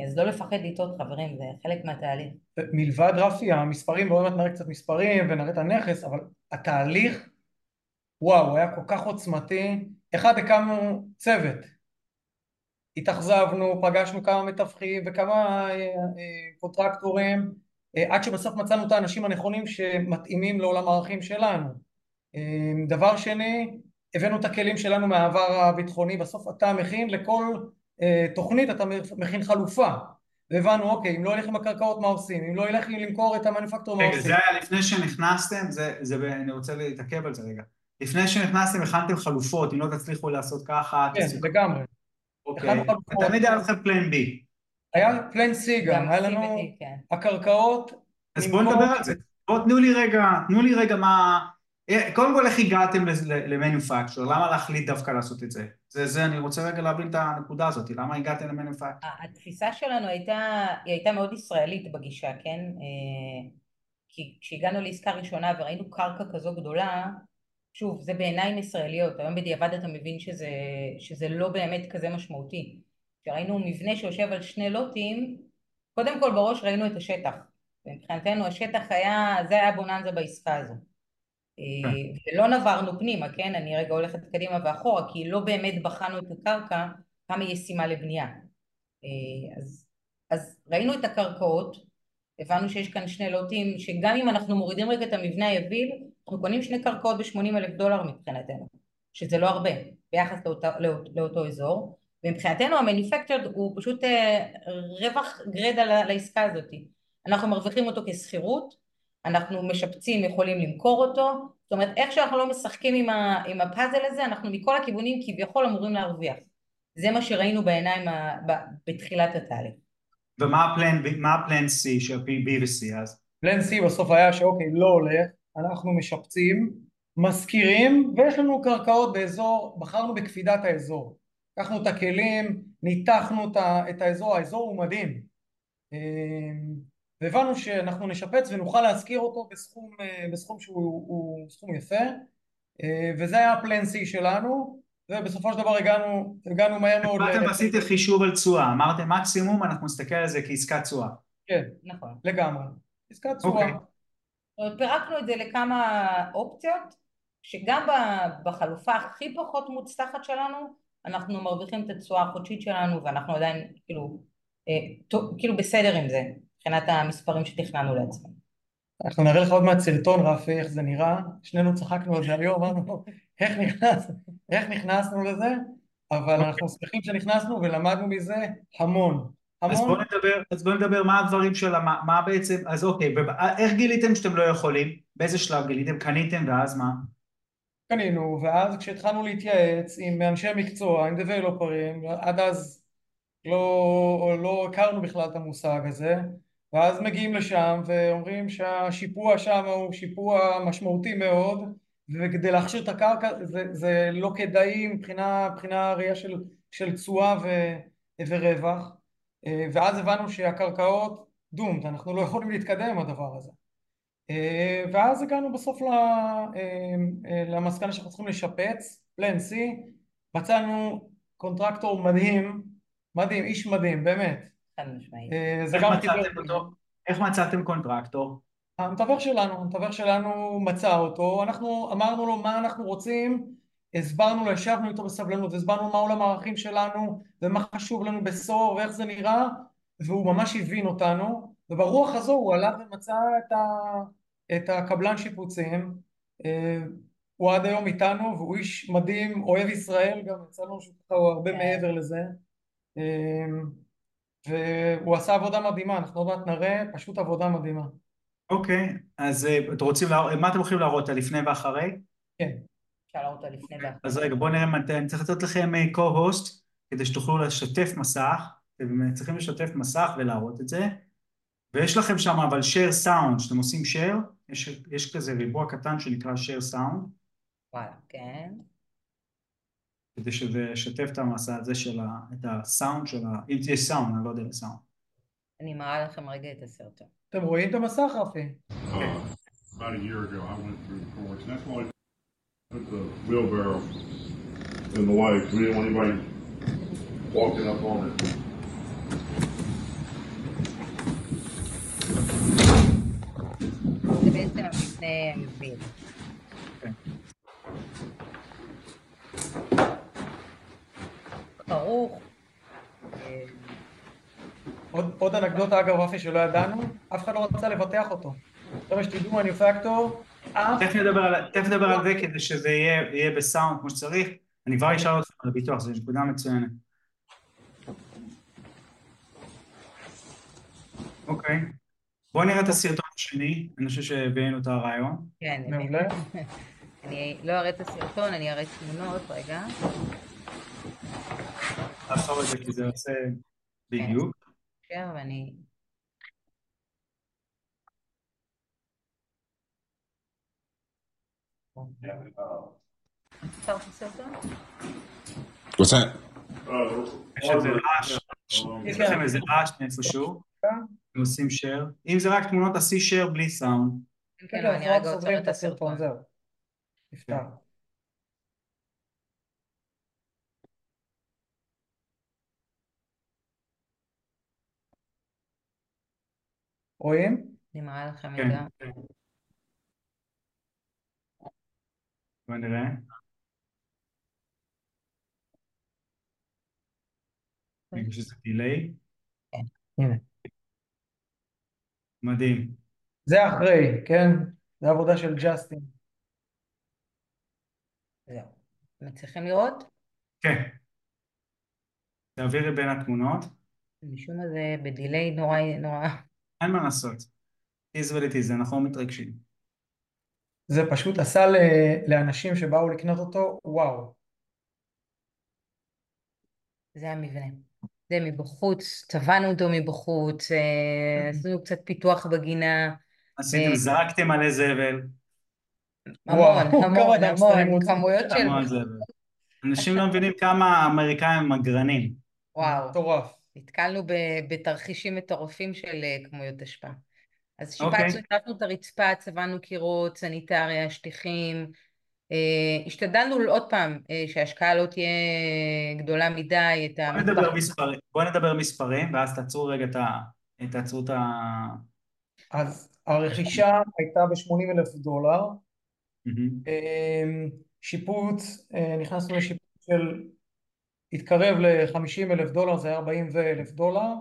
אז לא לפחד לטעות חברים, זה חלק מהתהליך. מלבד רפי המספרים, ועוד מעט נראה קצת מספרים ונראה את הנכס, אבל התהליך, וואו, היה כל כך עוצמתי. אחד, הקמנו צוות. התאכזבנו, פגשנו כמה מתווכים וכמה אה, אה, קונטרקטורים, אה, עד שבסוף מצאנו את האנשים הנכונים שמתאימים לעולם הערכים שלנו. דבר שני, הבאנו את הכלים שלנו מהעבר הביטחוני, בסוף אתה מכין לכל תוכנית אתה מכין חלופה. והבנו אוקיי אם לא ילך עם הקרקעות מה עושים? אם לא ילך למכור את המניפקטור מה עושים? זה היה לפני שנכנסתם? זה, זה אני רוצה להתעכב על זה רגע. לפני שנכנסתם הכנתם חלופות. אם לא תצליחו לעשות ככה כן לגמרי אוקיי תמיד היה לכם פלן בי היה פלן סי גם היה לנו כן. הקרקעות אז בואו נדבר על זה בואו תנו לי רגע תנו לי רגע מה אה, קודם כל איך הגעתם למניפקצ'ר? למה להחליט דווקא לעשות את זה? זה, זה, אני רוצה רגע להבין את הנקודה הזאת, למה הגעתם למניפקצ'ר? התפיסה שלנו הייתה, היא הייתה מאוד ישראלית בגישה, כן? אה, כי כשהגענו לעסקה ראשונה וראינו קרקע כזו גדולה, שוב, זה בעיניים ישראליות, היום בדיעבד אתה מבין שזה, שזה לא באמת כזה משמעותי. כשראינו מבנה שיושב על שני לוטים, קודם כל בראש ראינו את השטח. ומבחינתנו השטח היה, זה היה בוננזה בעסקה הזו. כן. ולא נברנו פנימה, כן? אני רגע הולכת קדימה ואחורה, כי לא באמת בחנו את הקרקע כמה היא ישימה לבנייה. אה, אז, אז ראינו את הקרקעות, הבנו שיש כאן שני לוטים, שגם אם אנחנו מורידים רגע את המבנה היביל, אנחנו קונים שני קרקעות ב-80 אלף דולר מבחינתנו, שזה לא הרבה ביחס לאותו, לאותו, לאותו אזור, ומבחינתנו המניפקטרד הוא פשוט אה, רווח גרדה לעסקה הזאת. אנחנו מרוויחים אותו כשכירות, אנחנו משפצים, יכולים למכור אותו, זאת אומרת איך שאנחנו לא משחקים עם, ה, עם הפאזל הזה, אנחנו מכל הכיוונים כביכול אמורים להרוויח. זה מה שראינו בעיניים ה, ב, בתחילת התהליך. ומה הפלן, הפלן C של B ו-C אז? פלן C בסוף היה שאוקיי, לא הולך, אנחנו משפצים, משכירים, ויש לנו קרקעות באזור, בחרנו בקפידת האזור. לקחנו את הכלים, ניתחנו את האזור, האזור הוא מדהים. אמ, והבנו שאנחנו נשפץ ונוכל להשכיר אותו בסכום, אה, בסכום שהוא סכום יפה אה, וזה היה הפלן C שלנו ובסופו של דבר הגענו, הגענו מהר מאוד... אתם עשיתם חישוב על תשואה, אמרתם מקסימום אנחנו נסתכל על זה כעסקת תשואה. כן, נכון, לגמרי, עסקת תשואה. פירקנו את זה לכמה אופציות שגם בחלופה הכי פחות מוצלחת שלנו אנחנו מרוויחים את התשואה החודשית שלנו ואנחנו עדיין כאילו, אה, כאילו בסדר עם זה מבחינת המספרים שתכננו לעצמנו. אנחנו נראה לך עוד מעט סרטון רפי איך זה נראה, שנינו צחקנו על זה היום, אמרנו איך, נכנס, איך נכנסנו לזה, אבל. אנחנו שמחים שנכנסנו ולמדנו מזה המון. המון. אז בואו נדבר, אז בוא נדבר מה הדברים של, מה, מה בעצם, אז אוקיי, איך גיליתם שאתם לא יכולים? באיזה שלב גיליתם? קניתם ואז מה? קנינו, ואז כשהתחלנו להתייעץ עם אנשי מקצוע, עם דבלופרים, עד אז לא, לא הכרנו בכלל את המושג הזה, ואז מגיעים לשם ואומרים שהשיפוע שם הוא שיפוע משמעותי מאוד וכדי להכשיר את הקרקע זה, זה לא כדאי מבחינה, מבחינה ראייה של, של תשואה ורווח ואז הבנו שהקרקעות דומט, אנחנו לא יכולים להתקדם עם הדבר הזה. ואז הגענו בסוף למסקנה שאנחנו צריכים לשפץ, plan C, מצאנו contractor מדהים, מדהים, איש מדהים, באמת. חד משמעית. אה, איך מצאתם contractor? המתווך שלנו, המתווך שלנו מצא אותו, אנחנו אמרנו לו מה אנחנו רוצים, הסברנו לו, ישבנו איתו בסבלנות, הסברנו מה עולם הערכים שלנו ומה חשוב לנו בסור ואיך זה נראה והוא ממש הבין אותנו וברוח הזו הוא הלך ומצא את, ה, את הקבלן שיפוצים הוא עד היום איתנו והוא איש מדהים, אוהב ישראל, גם יצא לנו שותפה, הוא הרבה כן. מעבר לזה. והוא עשה עבודה מדהימה, אנחנו עוד מעט נראה, פשוט עבודה מדהימה. אוקיי, אז אתם רוצים, להראות, מה אתם הולכים להראות, הלפני ואחרי? כן. אפשר להראות אותה לפני ואחרי. אז רגע, בואו נראה, אני צריך לתת לכם co-host כדי שתוכלו לשתף מסך, אתם צריכים לשתף מסך ולהראות את זה, ויש לכם שם אבל share sound, שאתם עושים share, יש, יש כזה ריבוע קטן שנקרא share sound, וואלה, כן. כדי שזה ישתף את המסע הזה של ה... את הסאונד של ה... אם תהיה סאונד, אני לא יודע סאונד. אני מראה לכם רגע את הסרטון. אתם רואים את המסך, רפי? Put the wheelbarrow in the way, we didn't want anybody walking up on it. זה בעצם המבנה המוביל. ברוך. אה, עוד, אנקדוטה אגב רפי שלא ידענו, אף אחד לא רצה לבטח אותו. עכשיו שתדעו מניופקטור, אף תכף נדבר על, תכף נדבר על זה כדי שזה יהיה, יהיה בסאונד כמו שצריך. אני כבר אשאל אותך על הביטוח, זו נקודה מצוינת. אוקיי. בואו נראה את הסרטון השני, אני חושב שהבאנו את הרעיון. כן, מעולה. [laughs] אני לא אראה את הסרטון, אני אראה תמונות, רגע. לעצור את זה כי זה עושה בדיוק. כן, ואני... עצרת את הסרטון? What's that? יש איזה רעש, יש לכם איזה רעש מאיפשהו, אתם עושים share. אם זה רק תמונות, תעשי share בלי סאונד. כן, כן, לא, אני רק רגע עוצרת את הסרטון, זהו. נפתר. רואים? אני מראה לכם כן. רגע. בואו נראה. רגע שזה דיליי. הנה. מדהים. זה אחרי, כן? זה עבודה של ג'סטין. זהו. מצליחים לראות? כן. תעבירי בין התמונות. משום מה זה בדיליי נורא נורא... אין מה לעשות. טיז וליטיז, אנחנו לא מתרגשים. זה פשוט עשה ל- לאנשים שבאו לקנות אותו, וואו. זה המבנה. זה מבחוץ, צבענו אותו מבחוץ, אה, עשינו קצת פיתוח בגינה, עשיתם, אה, זרקתם עלי זבל. וואו, המון, המון, המון. כמויות של... אנשים לא מבינים כמה האמריקאים הם מגרנים. וואו, מטורף. נתקלנו בתרחישים מטורפים של אה, כמויות אשפה. אז. שיפצנו, החלפנו את הרצפה, צבענו קירות, סניטריה, שטיחים. אה, השתדלנו עוד פעם אה, שההשקעה לא תהיה גדולה מדי, את בוא נדבר. מספרים, בוא נדבר מספרים, ואז תעצרו רגע את ה... תעצרו את ה... אז הרכישה הייתה ב-80 אלף דולר. אמ, שיפוץ, אה, נכנסנו לשיפוץ של התקרב ל-50 אלף דולר, זה היה 40 אלף דולר,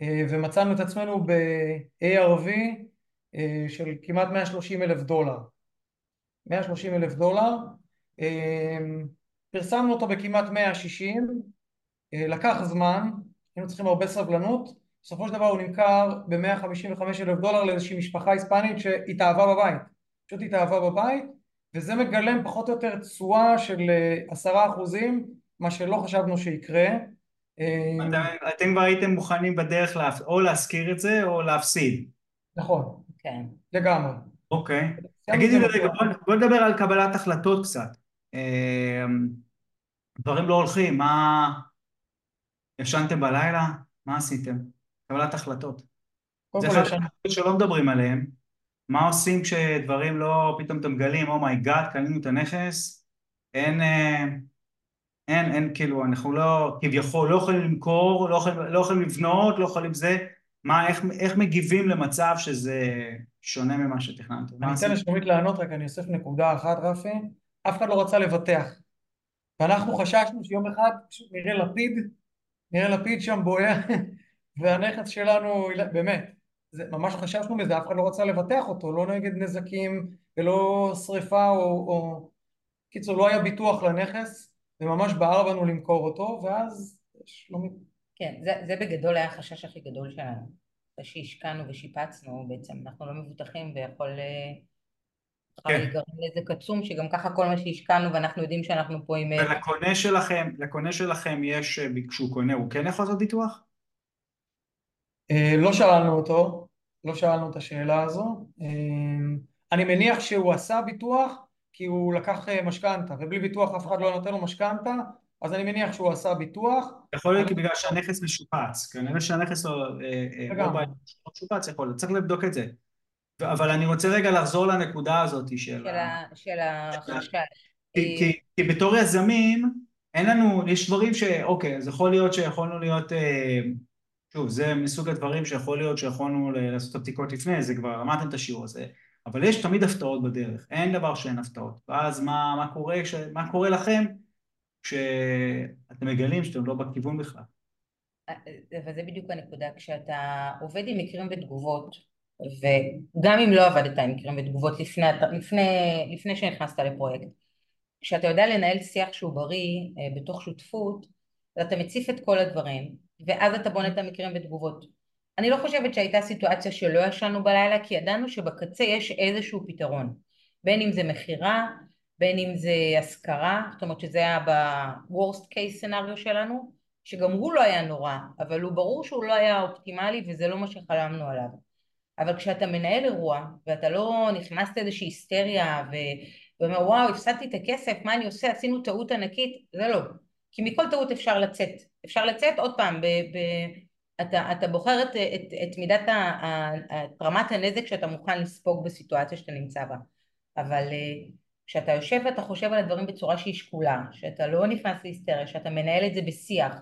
ומצאנו את עצמנו ב-ARV אה, של כמעט 130 אלף דולר. 130 אלף דולר, אמ, פרסמנו אותו בכמעט 160, אה, לקח זמן, היינו צריכים הרבה סבלנות, בסופו של דבר הוא נמכר ב-155 אלף דולר לאיזושהי משפחה היספנית שהתאהבה בבית, פשוט התאהבה בבית, וזה מגלם פחות או יותר תשואה של אה, עשרה אחוזים, מה שלא חשבנו שיקרה. אה, אתם- כבר הייתם מוכנים בדרך או להשכיר את זה או להפסיד. נכון, כן. לגמרי. אוקיי. סיימנו תגידי לי זה רגע, בטוח. בוא, נדבר על קבלת החלטות קצת. אה, דברים לא הולכים, מה... ישנתם בלילה? מה עשיתם? קבלת החלטות. זה אחד הדברים שלא מדברים עליהם. מה עושים כשדברים לא, פתאום אתם מגלים, oh my God, קנינו את הנכס, אין, אה, אין, אין, כאילו, אנחנו לא, כביכול, לא יכולים למכור, לא יכולים, לא יכולים לבנות, לא יכולים זה, מה, איך, איך מגיבים למצב שזה שונה ממה שתכננתם? מה אני אתן? לשלומית לענות, רק אני אוסיף נקודה אחת, רפי. אף אחד לא רצה לבטח. ואנחנו חששנו שיום אחד פשוט נראה לפיד, נראה לפיד שם בוער, [laughs] והנכס שלנו, באמת, זה, ממש חששנו מזה, אף אחד לא רצה לבטח אותו, לא נגד נזקים ולא שריפה או, או... קיצור, לא היה ביטוח לנכס, וממש בער בנו למכור אותו, ואז שלומית... כן, זה, זה בגדול היה החשש הכי גדול שלנו. אחרי שהשקענו ושיפצנו, בעצם אנחנו לא מבוטחים ויכול כן. להיגרם נזק עצום, שגם ככה כל מה שהשקענו ואנחנו יודעים שאנחנו פה עם... ולקונה שלכם, לקונה שלכם יש, כשהוא קונה, הוא כן יכול לעשות ביטוח? אה, לא שאלנו אותו, לא שאלנו את השאלה הזו. אה, אני מניח שהוא עשה ביטוח כי הוא לקח אה, משכנתה, ובלי ביטוח אף אחד לא נותן לו משכנתה, אז אני מניח שהוא עשה ביטוח. יכול להיות בגלל שהנכס משופץ, כנראה שהנכס לא, לא משופץ, יכול להיות, צריך לבדוק את זה. אבל אני רוצה רגע לחזור לנקודה הזאת של... של החשש. כי בתור יזמים, אין לנו, יש דברים ש... אוקיי, אז יכול להיות שיכולנו להיות שוב, זה מסוג הדברים שיכול להיות שיכולנו לעשות את הבדיקות לפני, זה כבר למדתם את השיעור הזה, אבל יש תמיד הפתעות בדרך, אין דבר שאין הפתעות. ואז מה, מה, קורה, ש... מה קורה לכם כשאתם מגלים שאתם לא בכיוון בכלל? וזה בדיוק הנקודה, כשאתה עובד עם מקרים ותגובות, וגם אם לא עבדת עם מקרים ותגובות לפני, לפני, לפני שנכנסת לפרויקט, כשאתה יודע לנהל שיח שהוא בריא אה, בתוך שותפות, אתה מציף את כל הדברים, ואז אתה בונה את המקרים ותגובות. אני לא חושבת שהייתה סיטואציה שלא ישנו בלילה, כי ידענו שבקצה יש איזשהו פתרון. בין אם זה מכירה, בין אם זה השכרה, זאת אומרת שזה היה ב-Worst case scenario שלנו, שגם הוא לא היה נורא, אבל הוא ברור שהוא לא היה אופטימלי וזה לא מה שחלמנו עליו. אבל כשאתה מנהל אירוע, ואתה לא נכנס לאיזושהי היסטריה ואומר וואו הפסדתי את הכסף, מה אני עושה, עשינו טעות ענקית, זה לא. כי מכל טעות אפשר לצאת. אפשר לצאת עוד פעם, ב, ב, אתה, אתה בוחר את, את, את מידת ה, ה, את רמת הנזק שאתה מוכן לספוג בסיטואציה שאתה נמצא בה. אבל אה, כשאתה יושב ואתה חושב על הדברים בצורה שהיא שקולה, שאתה לא נכנס להיסטריה, שאתה מנהל את זה בשיח,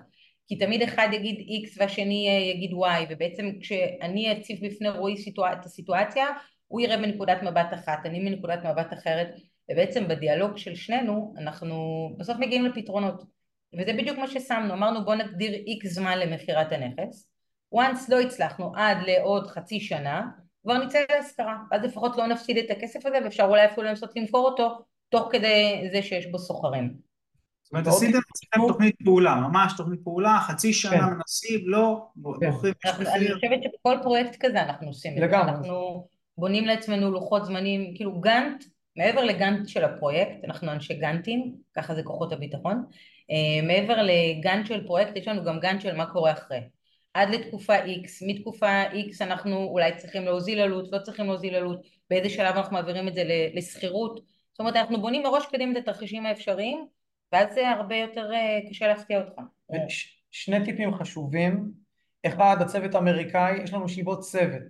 כי תמיד אחד יגיד X והשני אה, יגיד Y, ובעצם כשאני אציב בפני רועי סיטואצ... את הסיטואציה, הוא יראה מנקודת מבט אחת, אני מנקודת מבט אחרת, ובעצם בדיאלוג של שנינו אנחנו בסוף מגיעים לפתרונות. וזה בדיוק מה ששמנו, אמרנו בוא נגדיר איקס זמן למכירת הנכס, once לא הצלחנו עד לעוד חצי שנה, כבר נצא להשכרה, ואז לפחות לא נפסיד את הכסף הזה ואפשר אולי אפילו לנסות למכור אותו תוך כדי זה שיש בו סוחרים. זאת אומרת עשיתם תוכנית פעולה, ממש תוכנית פעולה, חצי שנה כן. מנסים, לא, כן. בוחרים, אני חושבת שבכל פרויקט כזה אנחנו עושים את זה, אנחנו בונים לעצמנו לוחות זמנים, כאילו גאנט, מעבר לגאנט של הפרויקט, אנחנו אנשי גאנטים, ככה זה כוחות הביטחון, מעבר לגאנט של פרויקט יש לנו גם גאנט של מה קורה אחרי. עד לתקופה X, מתקופה X אנחנו אולי צריכים להוזיל עלות, לא צריכים להוזיל עלות, באיזה שלב אנחנו מעבירים את זה לשכירות. זאת אומרת אנחנו בונים מראש קדימה את התרחישים האפשריים ואז זה הרבה יותר אה, קשה להפתיע אותך. שני טיפים חשובים, אחד הצוות האמריקאי, יש לנו ישיבות צוות,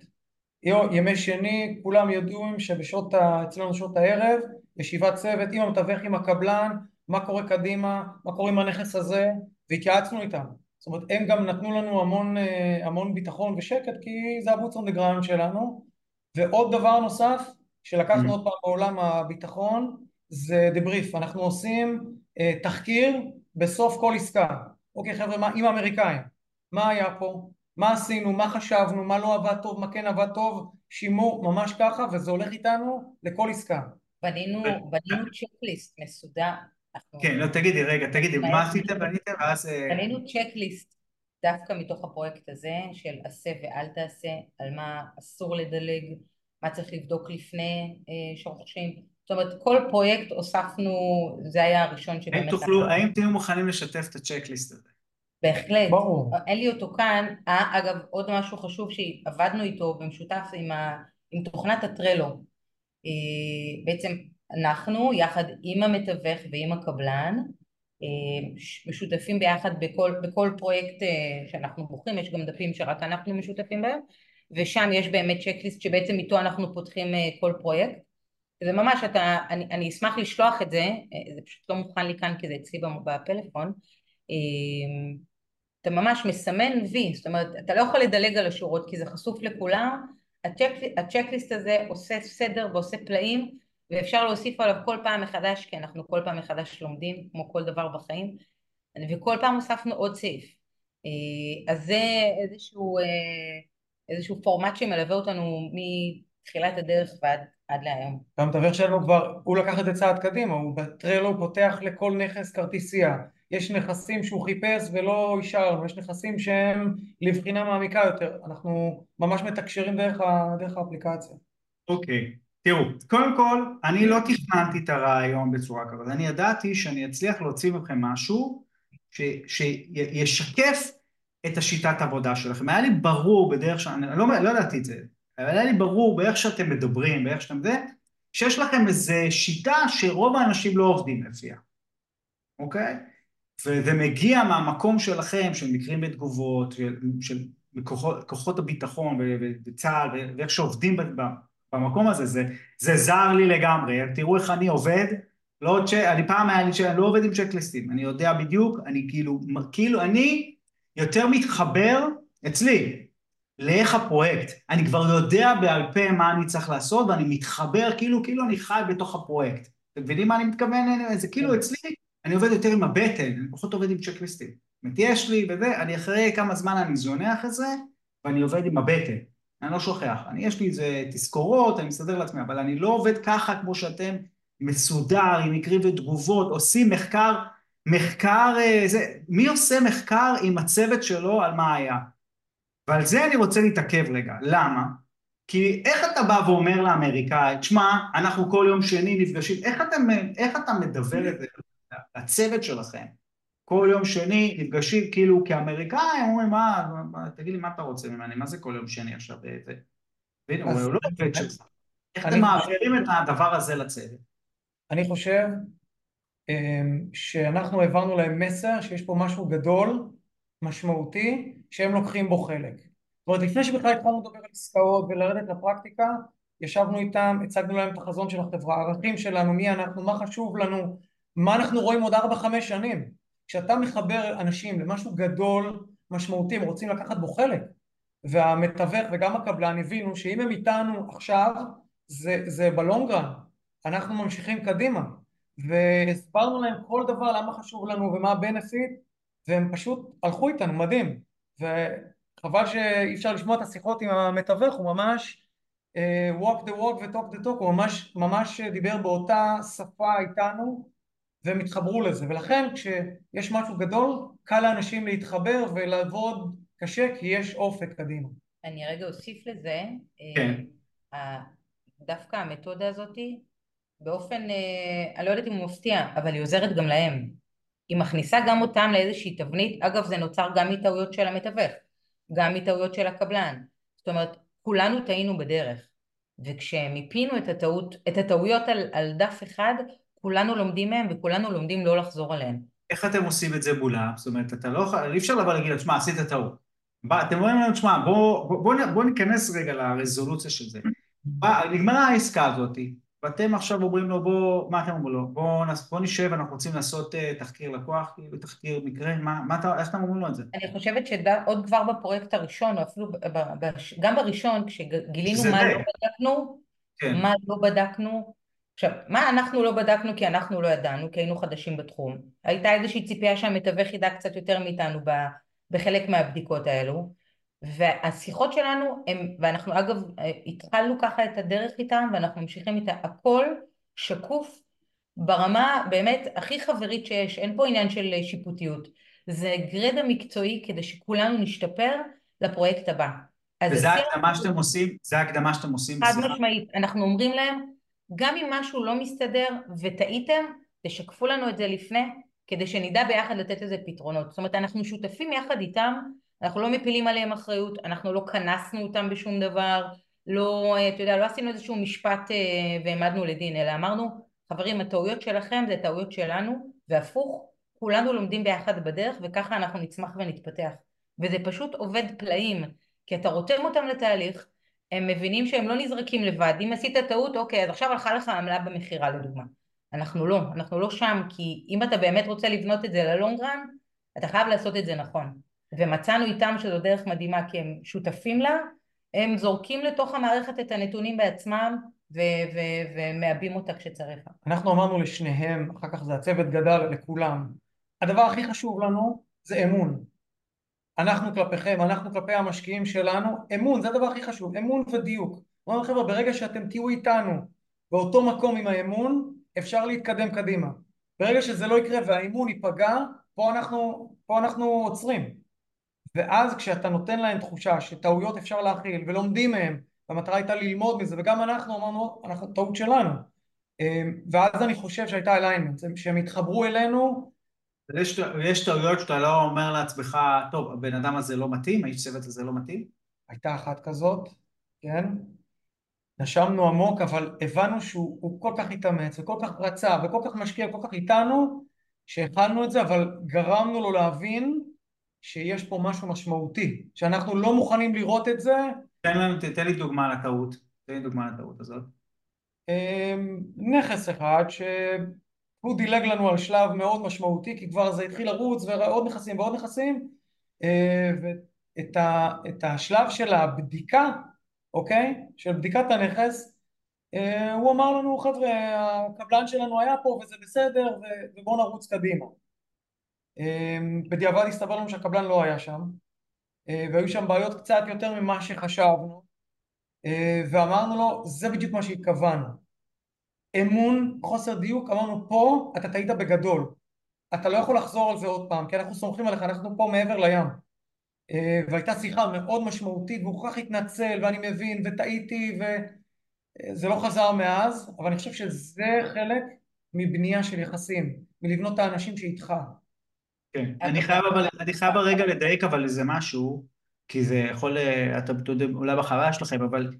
ימי שני כולם יודעים שבשעות, אצלנו שעות הערב, ישיבת צוות עם המתווך עם הקבלן מה קורה קדימה, מה קורה עם הנכס הזה, והתייעצנו איתם. זאת אומרת, הם גם נתנו לנו המון, אה, המון ביטחון ושקט, כי זה הבוץ on the שלנו. ועוד דבר נוסף, שלקחנו mm-hmm. עוד פעם בעולם הביטחון, זה דבריף. אנחנו עושים אה, תחקיר בסוף כל עסקה. אוקיי חבר'ה, מה, עם האמריקאים, מה היה פה? מה עשינו? מה חשבנו? מה לא עבד טוב? מה כן עבד טוב? שימור, ממש ככה, וזה הולך איתנו לכל עסקה. בנינו, בנינו צ'קליסט מסודר, כן, לא, תגידי, רגע, תגידי, מה עשיתם בניתם ואז... אה, בנינו צ'קליסט דווקא מתוך הפרויקט הזה של עשה ואל תעשה, על מה אסור לדלג, מה צריך לבדוק לפני אה, שורשים. זאת אומרת, כל פרויקט הוספנו, זה היה הראשון שבאמת... האם תוכלו, האם תהיו מוכנים לשתף את הצ'קליסט הזה? בהחלט. ברור. אין לי אותו כאן. אה, אגב, עוד משהו חשוב שעבדנו איתו במשותף עם, ה, עם תוכנת הטרלו. בעצם אנחנו יחד עם המתווך ועם הקבלן אה, משותפים ביחד בכל, בכל פרויקט אה, שאנחנו בוחרים, יש גם דפים שרק אנחנו משותפים בהם ושם יש באמת צ'קליסט שבעצם איתו אנחנו פותחים אה, כל פרויקט. זה ממש, אתה, אני, אני אשמח לשלוח את זה, זה פשוט לא מוכן לי כאן כי זה אצלי בפלאפון אתה ממש מסמן וי, זאת אומרת אתה לא יכול לדלג על השורות כי זה חשוף לכולם. הצ'ק, הצ'קליסט הזה עושה סדר ועושה פלאים ואפשר להוסיף עליו כל פעם מחדש, כי אנחנו כל פעם מחדש לומדים, כמו כל דבר בחיים, וכל פעם הוספנו עוד סעיף. אה, אז זה איזשהו, אה, איזשהו פורמט שמלווה אותנו מתחילת הדרך ועד עד להיום. והמתווך שלנו כבר, הוא לקח את זה צעד קדימה, הוא בטרלו פותח לכל נכס כרטיסייה. יש נכסים שהוא חיפש ולא אישר לנו, יש נכסים שהם לבחינה מעמיקה יותר. אנחנו ממש מתקשרים דרך, ה, דרך האפליקציה. אוקיי, okay. תראו, קודם כל, אני לא תכננתי את הרעיון בצורה כזאת, אני ידעתי שאני אצליח להוציא מכם משהו ש, שישקף את השיטת עבודה שלכם. היה לי ברור בדרך ש... אני לא, לא ידעתי את זה, אבל היה לי ברור באיך שאתם מדברים, באיך שאתם זה, שיש לכם איזו שיטה שרוב האנשים לא עובדים לפיה, אוקיי? וזה מגיע מהמקום שלכם, של מקרים ותגובות, של, של כוחות הביטחון וצה"ל, ואיך שעובדים במקום הזה, זה, זה זר לי לגמרי, תראו איך אני עובד, לא צ'ק, אני פעם היה לי שאני לא עובד עם צ'קליסטים, אני יודע בדיוק, אני כאילו, כאילו אני יותר מתחבר אצלי, לאיך הפרויקט. אני כבר יודע בעל פה מה אני צריך לעשות, ואני מתחבר כאילו, כאילו אני חי בתוך הפרויקט. אתם מבינים מה אני מתכוון? זה כאילו כן. אצלי, אני עובד יותר עם הבטן, אני פחות עובד עם צ'קליסטים. זאת אומרת, יש לי וזה, אני אחרי כמה זמן אני זונח את זה, ואני עובד עם הבטן. אני לא שוכח. אני, יש לי איזה תזכורות, אני מסדר לעצמי, אבל אני לא עובד ככה כמו שאתם מסודר, עם מקרים ותגובות, עושים מחקר, מחקר, אה, זה, מי עושה מחקר עם הצוות שלו על מה היה? ועל זה אני רוצה להתעכב רגע. למה? כי איך אתה בא ואומר לאמריקאי, תשמע, אנחנו כל יום שני נפגשים, איך אתה, איך אתה מדבר את זה לצוות שלכם? כל יום שני נפגשים כאילו כאמריקאים, אומרים, מה, תגיד לי, מה אתה רוצה ממני? מה זה כל יום שני עכשיו? והנה, הוא לא עובד שלך. איך אתם מעבירים את הדבר הזה לצוות? אני חושב אמ, שאנחנו העברנו להם מסר שיש פה משהו גדול משמעותי שהם לוקחים בו חלק. זאת אומרת לפני שבכלל התחלנו לדבר על עסקאות ולרדת לפרקטיקה ישבנו איתם, הצגנו להם את החזון של החברה, הערכים שלנו, מי אנחנו, מה חשוב לנו, מה אנחנו רואים עוד ארבע חמש שנים. כשאתה מחבר אנשים למשהו גדול, משמעותי, הם רוצים לקחת בו חלק. והמתווך וגם הקבלן הבינו שאם הם איתנו עכשיו זה, זה בלונגרן, אנחנו ממשיכים קדימה. והסברנו להם כל דבר למה חשוב לנו ומה הבנפיט והם פשוט הלכו איתנו, מדהים. וחבל שאי אפשר לשמוע את השיחות עם המתווך, הוא ממש uh, walk the walk ו-talk the talk, הוא ממש, ממש דיבר באותה שפה איתנו והם התחברו לזה. ולכן כשיש משהו גדול, קל לאנשים להתחבר ולעבוד קשה כי יש אופק קדימה. אני רגע אוסיף לזה, כן. uh, דווקא המתודה הזאתי, באופן, uh, אני לא יודעת אם הוא מפתיע, אבל היא עוזרת גם להם. היא מכניסה גם אותם לאיזושהי תבנית, אגב זה נוצר גם מטעויות של המתווך, גם מטעויות של הקבלן, זאת אומרת כולנו טעינו בדרך, וכשמיפינו את, הטעות, את הטעויות על, על דף אחד, כולנו לומדים מהם וכולנו לומדים לא לחזור עליהם. איך אתם עושים את זה מולם? זאת אומרת, אתה לא יכול, אי אפשר לבוא להגיד, תשמע, עשית טעות. אתם אומרים לנו, תשמע, בוא, בוא, בוא, בוא ניכנס רגע לרזולוציה של זה. נגמרה העסקה הזאתי, ואתם עכשיו אומרים לו, בוא, מה אתם אומרים לו? בוא, בוא נשב, אנחנו רוצים לעשות uh, תחקיר לקוח, כאילו תחקיר מקרה, מה, מה אתה, איך אתם אומרים לו את זה? אני חושבת שעוד כבר בפרויקט הראשון, או אפילו ב, ב, גם בראשון, כשגילינו מה די. לא בדקנו, כן. מה לא בדקנו, עכשיו, מה אנחנו לא בדקנו כי אנחנו לא ידענו, כי היינו חדשים בתחום. הייתה איזושהי ציפייה שהמתווך ידע קצת יותר מאיתנו בחלק מהבדיקות האלו, והשיחות שלנו הם, ואנחנו אגב התחלנו ככה את הדרך איתם ואנחנו ממשיכים איתה, הכל שקוף ברמה באמת הכי חברית שיש, אין פה עניין של שיפוטיות, זה גרדה מקצועי כדי שכולנו נשתפר לפרויקט הבא. וזה ההקדמה שאתם עושים, זה ההקדמה שאתם עושים חד משמעית, אנחנו אומרים להם, גם אם משהו לא מסתדר וטעיתם, תשקפו לנו את זה לפני, כדי שנדע ביחד לתת לזה פתרונות. זאת אומרת, אנחנו שותפים יחד איתם אנחנו לא מפילים עליהם אחריות, אנחנו לא כנסנו אותם בשום דבר, לא, אתה יודע, לא עשינו איזשהו משפט אה, והעמדנו לדין, אלא אמרנו, חברים, הטעויות שלכם זה טעויות שלנו, והפוך, כולנו לומדים ביחד בדרך, וככה אנחנו נצמח ונתפתח. וזה פשוט עובד פלאים, כי אתה רותם אותם לתהליך, הם מבינים שהם לא נזרקים לבד, אם עשית טעות, אוקיי, אז עכשיו הלכה לך עמלה במכירה לדוגמה. אנחנו לא, אנחנו לא שם, כי אם אתה באמת רוצה לבנות את זה ללונגרן, אתה חייב לעשות את זה נכון. ומצאנו איתם שזו דרך מדהימה כי הם שותפים לה, הם זורקים לתוך המערכת את הנתונים בעצמם ומעבים אותה כשצריך. אנחנו אמרנו לשניהם, אחר כך זה הצוות גדל לכולם, הדבר הכי חשוב לנו זה אמון. אנחנו כלפיכם, אנחנו כלפי המשקיעים שלנו, אמון, זה הדבר הכי חשוב, אמון ודיוק. אמרנו חבר'ה, ברגע שאתם תהיו איתנו באותו מקום עם האמון, אפשר להתקדם קדימה. ברגע שזה לא יקרה והאמון ייפגע, פה אנחנו, פה אנחנו עוצרים. ואז כשאתה נותן להם תחושה שטעויות אפשר להכיל ולומדים מהם, והמטרה הייתה ללמוד מזה, וגם אנחנו אמרנו, אנחנו, טעות שלנו. ואז אני חושב שהייתה אליינמנט, שהם התחברו אלינו יש, יש טעויות שאתה לא אומר לעצמך, טוב, הבן אדם הזה לא מתאים, האיש צוות הזה לא מתאים? הייתה אחת כזאת, כן? נשמנו עמוק, אבל הבנו שהוא כל כך התאמץ וכל כך רצה וכל כך משקיע וכל כך איתנו, שהכלנו את זה, אבל גרמנו לו להבין שיש פה משהו משמעותי, שאנחנו לא מוכנים לראות את זה. תן, לנו, תן לי דוגמה לטעות, תן לי דוגמה לטעות הזאת. אמ, נכס אחד ש... הוא דילג לנו על שלב מאוד משמעותי כי כבר זה התחיל לרוץ ועוד נכסים ועוד נכסים אה, ואת ה, השלב של הבדיקה, אוקיי? של בדיקת הנכס אה, הוא אמר לנו חבר'ה הקבלן שלנו היה פה וזה בסדר ובואו נרוץ קדימה אה, בדיעבד הסתבר לנו שהקבלן לא היה שם והיו שם בעיות קצת יותר ממה שחשבנו ואמרנו לו זה בדיוק מה שהתכוונו אמון, חוסר דיוק, אמרנו פה אתה טעית בגדול, אתה לא יכול לחזור על זה עוד פעם, כי אנחנו סומכים עליך, אנחנו פה מעבר לים. אה, והייתה שיחה מאוד משמעותית, והוא כל כך התנצל, ואני מבין, וטעיתי, וזה לא חזר מאז, אבל אני חושב שזה חלק מבנייה של יחסים, מלבנות את האנשים שאיתך. כן, אני חייב אבל, אני חייב רגע לדייק אבל איזה משהו, כי זה יכול, אה, אתה אולי בחוויה שלכם, אבל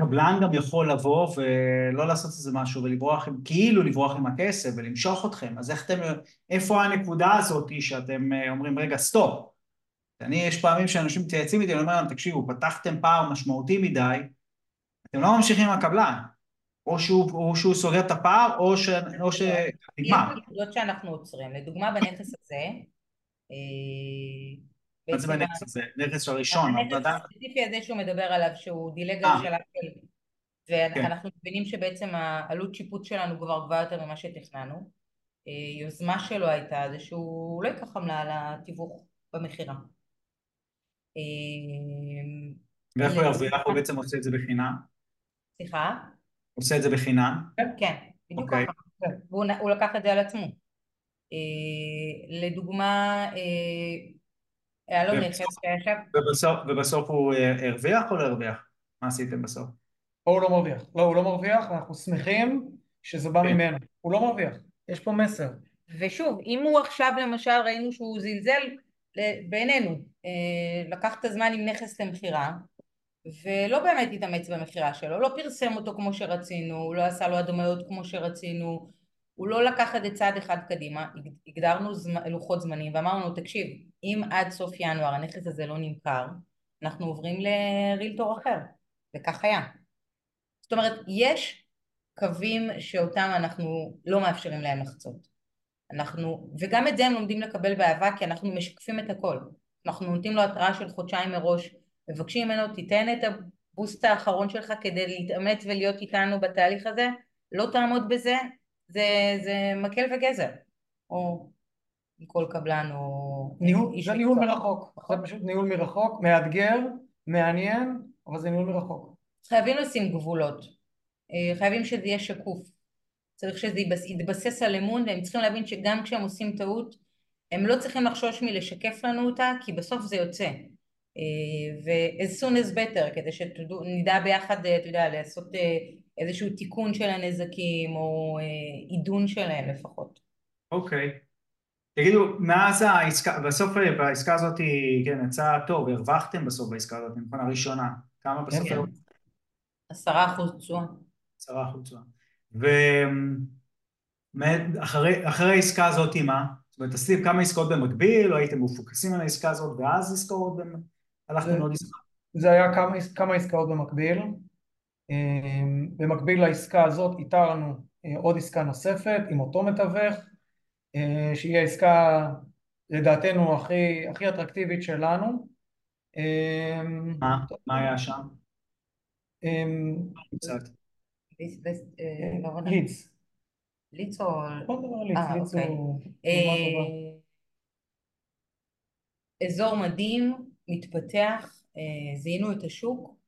קבלן גם יכול לבוא ולא לעשות איזה משהו ולברוח, כאילו לברוח עם הכסף ולמשוך אתכם, אז איך אתם, איפה הנקודה הזאת שאתם אה, אומרים רגע סטופ, אני יש פעמים שאנשים מתייעצים איתי, אני אומר להם תקשיבו פתחתם פער משמעותי מדי, אתם לא ממשיכים עם הקבלן, או שהוא, או שהוא סוגר את הפער או, ש, או שנגמר. יש נקודות שאנחנו עוצרים, לדוגמה בנכס הזה אה, מה זה בנכס הזה? נכס הראשון. הנכס הספציפי הזה שהוא מדבר עליו, שהוא דילג על אה. שלב של... ואנחנו כן. מבינים שבעצם העלות שיפוט שלנו כבר גבוהה יותר ממה שתכננו. אה, יוזמה שלו הייתה זה שהוא לא ייקח עמלה על התיווך במכירה. אה, ואיך הוא ירוויח? הוא בעצם עושה את זה בחינם? סליחה? עושה את זה בחינם? כן, בדיוק אוקיי. ככה. והוא לקח את זה על עצמו. לדוגמה, היה לו נכס שישב... ובסוף הוא אה, הרוויח או לא הרוויח? מה עשיתם בסוף? או הוא לא מרוויח. לא, הוא לא מרוויח, ואנחנו שמחים שזה בא כן. ממנו. הוא לא מרוויח. יש פה מסר. ושוב, אם הוא עכשיו למשל ראינו שהוא זלזל בעינינו, אה, לקח את הזמן עם נכס למכירה, ולא באמת התאמץ במכירה שלו, לא פרסם אותו כמו שרצינו, הוא לא עשה לו הדמיות כמו שרצינו, הוא לא לקח את זה צעד אחד קדימה, הגדרנו זמ... לוחות זמנים ואמרנו תקשיב אם עד סוף ינואר הנכס הזה לא נמכר אנחנו עוברים לרילטור אחר. וכך היה. זאת אומרת יש קווים שאותם אנחנו לא מאפשרים להם לחצות. אנחנו וגם את זה הם לומדים לקבל באהבה כי אנחנו משקפים את הכל. אנחנו נותנים לו התראה של חודשיים מראש מבקשים ממנו תיתן את הבוסט האחרון שלך כדי להתאמץ ולהיות איתנו בתהליך הזה לא תעמוד בזה זה, זה מקל וגזר, או כל קבלן או... ניהול, זה ניהול מרחוק, זה פשוט ניהול מרחוק, מאתגר, מעניין, אבל זה ניהול מרחוק. חייבים לשים גבולות, אה, חייבים שזה יהיה שקוף, צריך שזה יתבסס על אמון והם צריכים להבין שגם כשהם עושים טעות הם לא צריכים לחשוש מלשקף לנו אותה כי בסוף זה יוצא. אה, ו-as soon as better כדי שנדע ביחד, אה, אתה יודע, לעשות איזשהו תיקון של הנזקים או אה, עידון שלהם לפחות. אוקיי. תגידו, מאז העסקה, בסוף אה, בעסקה הזאת, כן, יצא טוב, הרווחתם בסוף בעסקה הזאת, נכון, הראשונה. כמה בסוף? כן. עשרה אחוז תשואה. עשרה אחוז תשואה. ואחרי העסקה הזאת, מה? זאת אומרת, עשיתם כמה עסקאות במקביל, או הייתם מפוקסים על העסקה הזאת, ואז עסקאות, הלכתם לעוד עסקה? זה היה כמה, כמה עסקאות במקביל. אמ, במקביל לעסקה הזאת איתרנו אה, עוד עסקה נוספת עם אותו מתווך אה, שהיא העסקה לדעתנו הכי, הכי אטרקטיבית שלנו. אמ, מה? מה היה שם? אמ, קצת. אה, לא ליץ. ליץ או... בוא נדבר ליץ, ליץ הוא... אזור מדהים, מתפתח, זיהינו את השוק,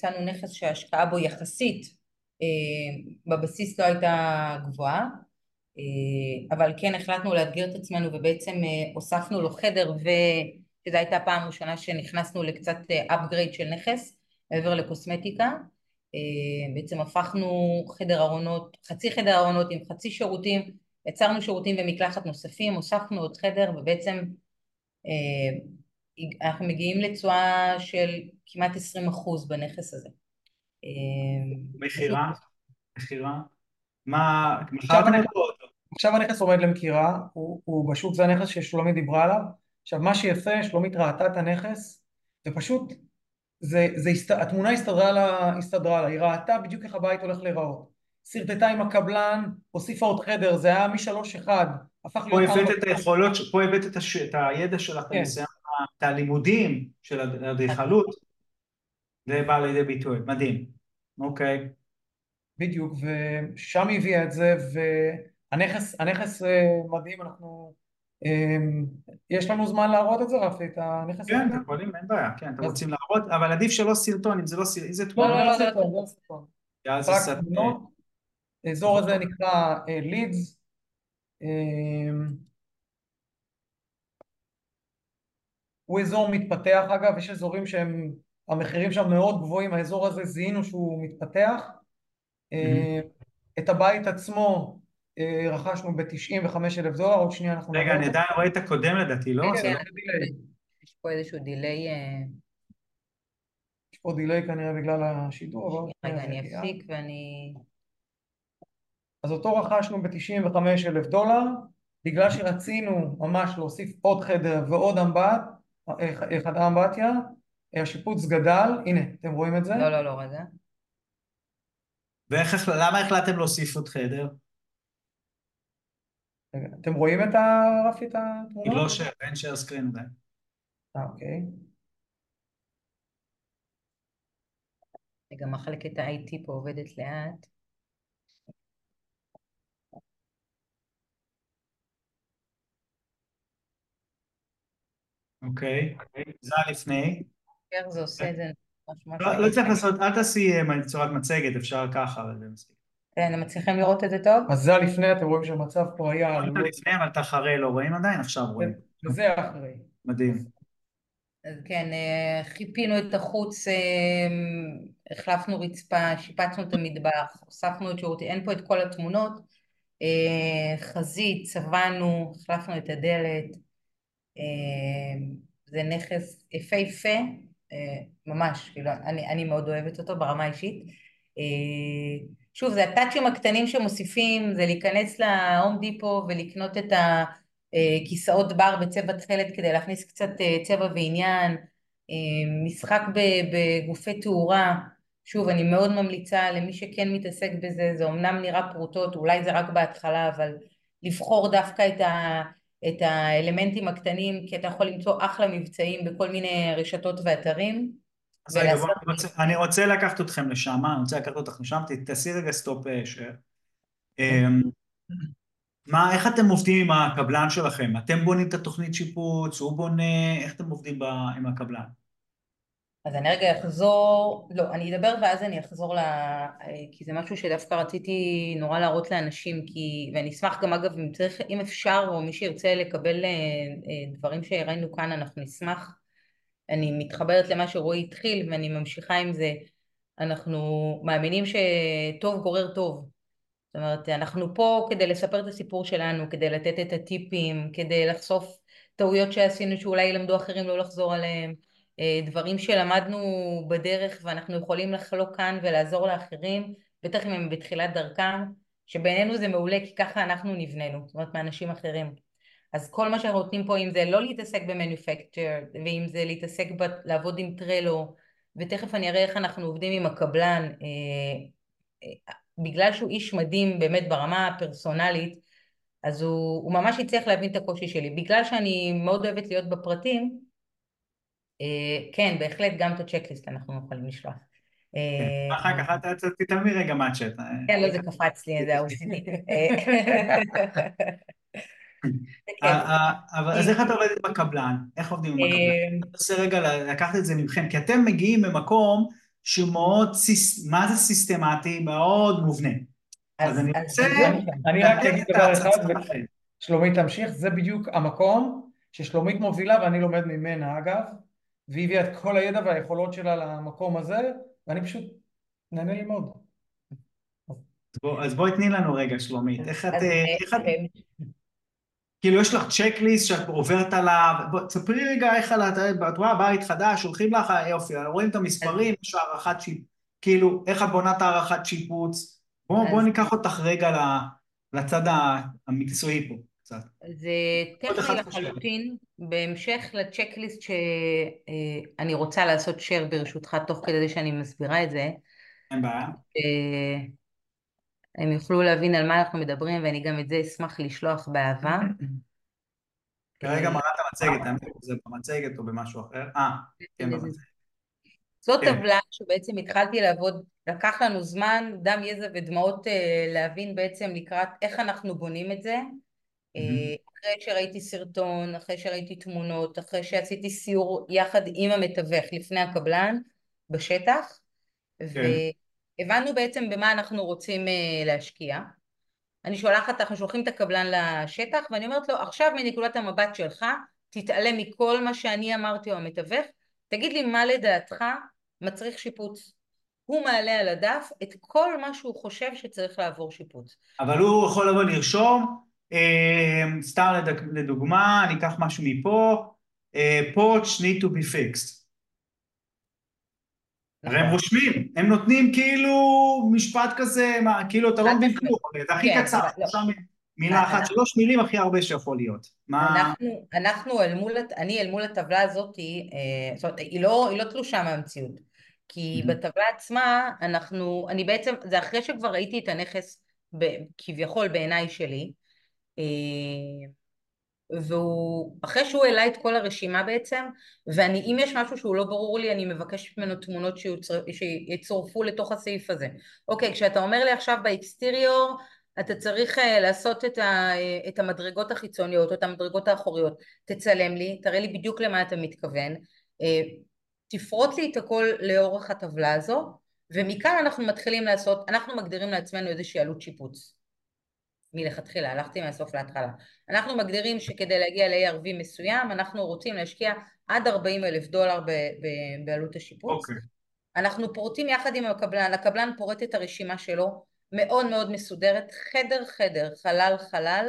מצאנו נכס שההשקעה בו יחסית אה, בבסיס לא הייתה גבוהה, אה, אבל כן החלטנו לאתגר את עצמנו ובעצם הוספנו לו חדר וזו הייתה הפעם הראשונה שנכנסנו לקצת upgrade של נכס מעבר לקוסמטיקה, בעצם הפכנו חדר ארונות, חצי חדר ארונות עם חצי שירותים, יצרנו שירותים ומקלחת נוספים, הוספנו עוד חדר ובעצם אנחנו מגיעים לתשואה של כמעט 20 אחוז בנכס הזה. מכירה? מכירה? מה, עכשיו הנכס עומד למכירה, הוא, הוא בשוק, זה הנכס ששלומית דיברה עליו. עכשיו מה שיפה, שלומית ראתה את הנכס, ופשוט, זה, זה, הסת, התמונה הסתדרה לה, הסתדרה לה, היא ראתה בדיוק איך הבית הולך להיראות. שרטטה עם הקבלן, הוסיפה עוד חדר, זה היה משלוש אחד, הפך להיות... פה הבאת את היכולות, פה הבאת. את הידע שלך, כן. את הלימודים של האדריכלות, זה בא לידי ביטוי, מדהים, אוקיי. בדיוק, ושם היא הביאה את זה, והנכס הנכס אה, מדהים, אנחנו... אמ, יש לנו זמן להראות את זה, רפי, את הנכס? כן, אתם יכולים, אין בעיה, כן, אתם רוצים להראות, אבל עדיף שלא סרטון, אם זה לא סרטון, אם זה תמונה. לא, לא, לא, לא סרטון. האזור הזה נקרא לידס. אה, הוא אזור מתפתח אגב, יש אזורים שהם, המחירים שם מאוד גבוהים, האזור הזה זיהינו שהוא מתפתח. Mm-hmm. את הבית עצמו אה, רכשנו ב-95 אלף דולר, עוד שנייה אנחנו... רגע, אני עדיין רואה את הקודם לדעתי, לא? רגע, לא יש פה איזשהו דיליי... אה, יש פה דיליי כנראה בגלל השידור, אבל... רגע, אני אפסיק ואני... אז אותו רכשנו ב-95 אלף דולר, בגלל שרצינו ממש להוסיף עוד חדר ועוד אמבט, חדר אמבטיה, השיפוץ גדל, הנה, אתם רואים את זה? לא, לא, לא, רגע. ואיך, למה החלטתם להוסיף עוד חדר? אתם רואים את הרפי, את התמונה? היא לא שייר, אין שייר סקרין עדיין. אה, אוקיי. גם מחלקת ה-IT פה עובדת לאט. אוקיי, זה לפני. איך זה עושה את זה? לא, לא צריך לעשות, אל תעשי אה, צורת מצגת, אפשר ככה, אבל זה מספיק. כן, אתם מצליחים לראות את זה טוב? אז זה הלפני, אתם רואים שהמצב פה היה... רואים את הלפני, אבל את האחרי לא רואים עדיין, עכשיו רואים. וזה האחרי. מדהים. אז כן, אה, חיפינו את החוץ, אה, החלפנו רצפה, שיפצנו את המטבח, הוספנו את שירותי, אין פה את כל התמונות, חזית, צבענו, החלפנו את הדלת, זה נכס יפהפה, ממש, כאילו, אני, אני מאוד אוהבת אותו ברמה האישית. שוב, זה הטאצ'ים הקטנים שמוסיפים, זה להיכנס להום דיפו ולקנות את הכיסאות בר בצבע תכלת כדי להכניס קצת צבע ועניין, משחק בגופי תאורה, שוב, אני מאוד ממליצה למי שכן מתעסק בזה, זה אמנם נראה פרוטות, אולי זה רק בהתחלה, אבל לבחור דווקא את ה... את האלמנטים הקטנים, כי אתה יכול למצוא אחלה מבצעים בכל מיני רשתות ואתרים. אז רגע, בוא, אני, רוצה, אני רוצה לקחת אתכם לשם, אני רוצה לקחת אותך לשם, תעשי רגע סטופ שר. אמ, מה, איך אתם עובדים עם הקבלן שלכם? אתם בונים את התוכנית שיפוץ, הוא בונה, איך אתם עובדים ב, עם הקבלן? אז אני רגע אחזור, לא, אני אדבר ואז אני אחזור ל... כי זה משהו שדווקא רציתי נורא להראות לאנשים, כי... ואני אשמח גם אגב, אם צריך, אם אפשר, או מי שירצה לקבל אה, אה, דברים שהראינו כאן, אנחנו נשמח. אני מתחברת למה שרועי התחיל ואני ממשיכה עם זה. אנחנו מאמינים שטוב גורר טוב. זאת אומרת, אנחנו פה כדי לספר את הסיפור שלנו, כדי לתת את הטיפים, כדי לחשוף טעויות שעשינו שאולי ילמדו אחרים לא לחזור עליהם. אה, דברים שלמדנו בדרך ואנחנו יכולים לחלוק כאן ולעזור לאחרים, בטח אם הם בתחילת דרכם, שבעינינו זה מעולה כי ככה אנחנו נבננו, זאת אומרת מאנשים אחרים. אז כל מה שאנחנו נותנים פה, אם זה לא להתעסק במניפקצ'ר, ואם זה להתעסק ב- לעבוד עם טרלו, ותכף אני אראה איך אנחנו עובדים עם הקבלן, אה, אה, בגלל שהוא איש מדהים באמת ברמה הפרסונלית, אז הוא, הוא ממש הצליח להבין את הקושי שלי. בגלל שאני מאוד אוהבת להיות בפרטים, כן, בהחלט גם את הצ'קליסט אנחנו יכולים לשלוח. אה, אחר כך אתה תתעלמי רגע מהצ'אט. כן, לא, זה קפץ לי, זה ה-OCD. זה. אה, אה, אבל אז איך את עובדת עם הקבלן? איך עובדים עם הקבלן? אה, אני רוצה רגע לקחת את זה ממכם, כי אתם מגיעים ממקום שהוא מאוד, סיס- מה זה סיסטמטי? מאוד מובנה. אז אני רוצה. אני רק לתת אגיד את דבר אחד. שלומית תמשיך, זה בדיוק המקום ששלומית מובילה ואני לומד ממנה אגב, והיא הביאה את כל הידע והיכולות שלה למקום הזה, ואני פשוט נהנה ללמוד. אז בוא- אז בואי תני לנו רגע, שלומית, איך את, אה, אה, איך את, אה, כאילו יש לך צ'קליסט שאת עוברת עליו, בוא תספרי רגע איך על, את רואה בית חדש, שולחים לך, יופי, רואים את המספרים, יש הערכת שיפוץ, כאילו, איך את בונה את הערכת שיפוץ, בוא, בוא אז- ניקח אותך רגע לצד המקצועי פה, קצת. זה טכני. לחלוטין, בהמשך לצ'קליסט שאני רוצה לעשות share ברשותך תוך כדי שאני מסבירה את זה, אין בעיה. אה, הם יוכלו להבין על מה אנחנו מדברים ואני גם את זה אשמח לשלוח באהבה. כרגע אה, מראה את המצגת, שזה במצגת או במשהו אחר. אה, כן, במצגת. זאת כן. טבלה שבעצם התחלתי לעבוד, לקח לנו זמן, דם, יזע ודמעות אה, להבין בעצם לקראת איך אנחנו בונים את זה. אה. אחרי שראיתי סרטון, אחרי שראיתי תמונות, אחרי שעשיתי סיור יחד עם המתווך לפני הקבלן בשטח, כן. והבנו בעצם במה אנחנו רוצים אה, להשקיע. אני שולחת, אנחנו שולחים את הקבלן לשטח ואני אומרת לו עכשיו מנקודת המבט שלך תתעלם מכל מה שאני אמרתי או המתווך, תגיד לי מה לדעתך מצריך שיפוץ. הוא מעלה על הדף את כל מה שהוא חושב שצריך לעבור שיפוץ. אבל הוא יכול לבוא לרשום, סתם לדג- לדוגמה, אני אקח משהו מפה, אה, porch need to be fixed. הרי הם נכון. רושמים, הם נותנים כאילו משפט כזה, מה, כאילו אתה לא מבין. כלום, זה הכי כן, קצר, לא. מילה אחת, אנחנו- שלוש מילים הכי הרבה שיכול להיות. מה... אנחנו, אנחנו אל מול, אני אל מול הטבלה הזאת, אה, זאת אומרת, היא לא, היא לא תלושה מהמציאות. כי. בטבלה עצמה, אנחנו, אני בעצם, זה אחרי שכבר ראיתי את הנכס כביכול בעיניי שלי, אה, והוא, אחרי שהוא העלה את כל הרשימה בעצם, ואני, אם יש משהו שהוא לא ברור לי, אני מבקשת ממנו תמונות שיוצר, שיצורפו לתוך הסעיף הזה. אוקיי, כשאתה אומר לי עכשיו באקסטריור, אתה צריך uh, לעשות את, ה, uh, את המדרגות החיצוניות או את המדרגות האחוריות, תצלם לי, תראה לי בדיוק למה אתה מתכוון, תפרוט לי את הכל לאורך הטבלה הזו, ומכאן אנחנו מתחילים לעשות, אנחנו מגדירים לעצמנו איזושהי עלות שיפוץ. מלכתחילה, הלכתי מהסוף להתחלה. אנחנו מגדירים שכדי להגיע ל-ARV מסוים, אנחנו רוצים להשקיע עד 40 אלף דולר ב- ב- בעלות השיפוץ. אוקיי, אנחנו פורטים יחד עם הקבלן, הקבלן פורט את הרשימה שלו, מאוד מאוד מסודרת, חדר חדר, חלל חלל,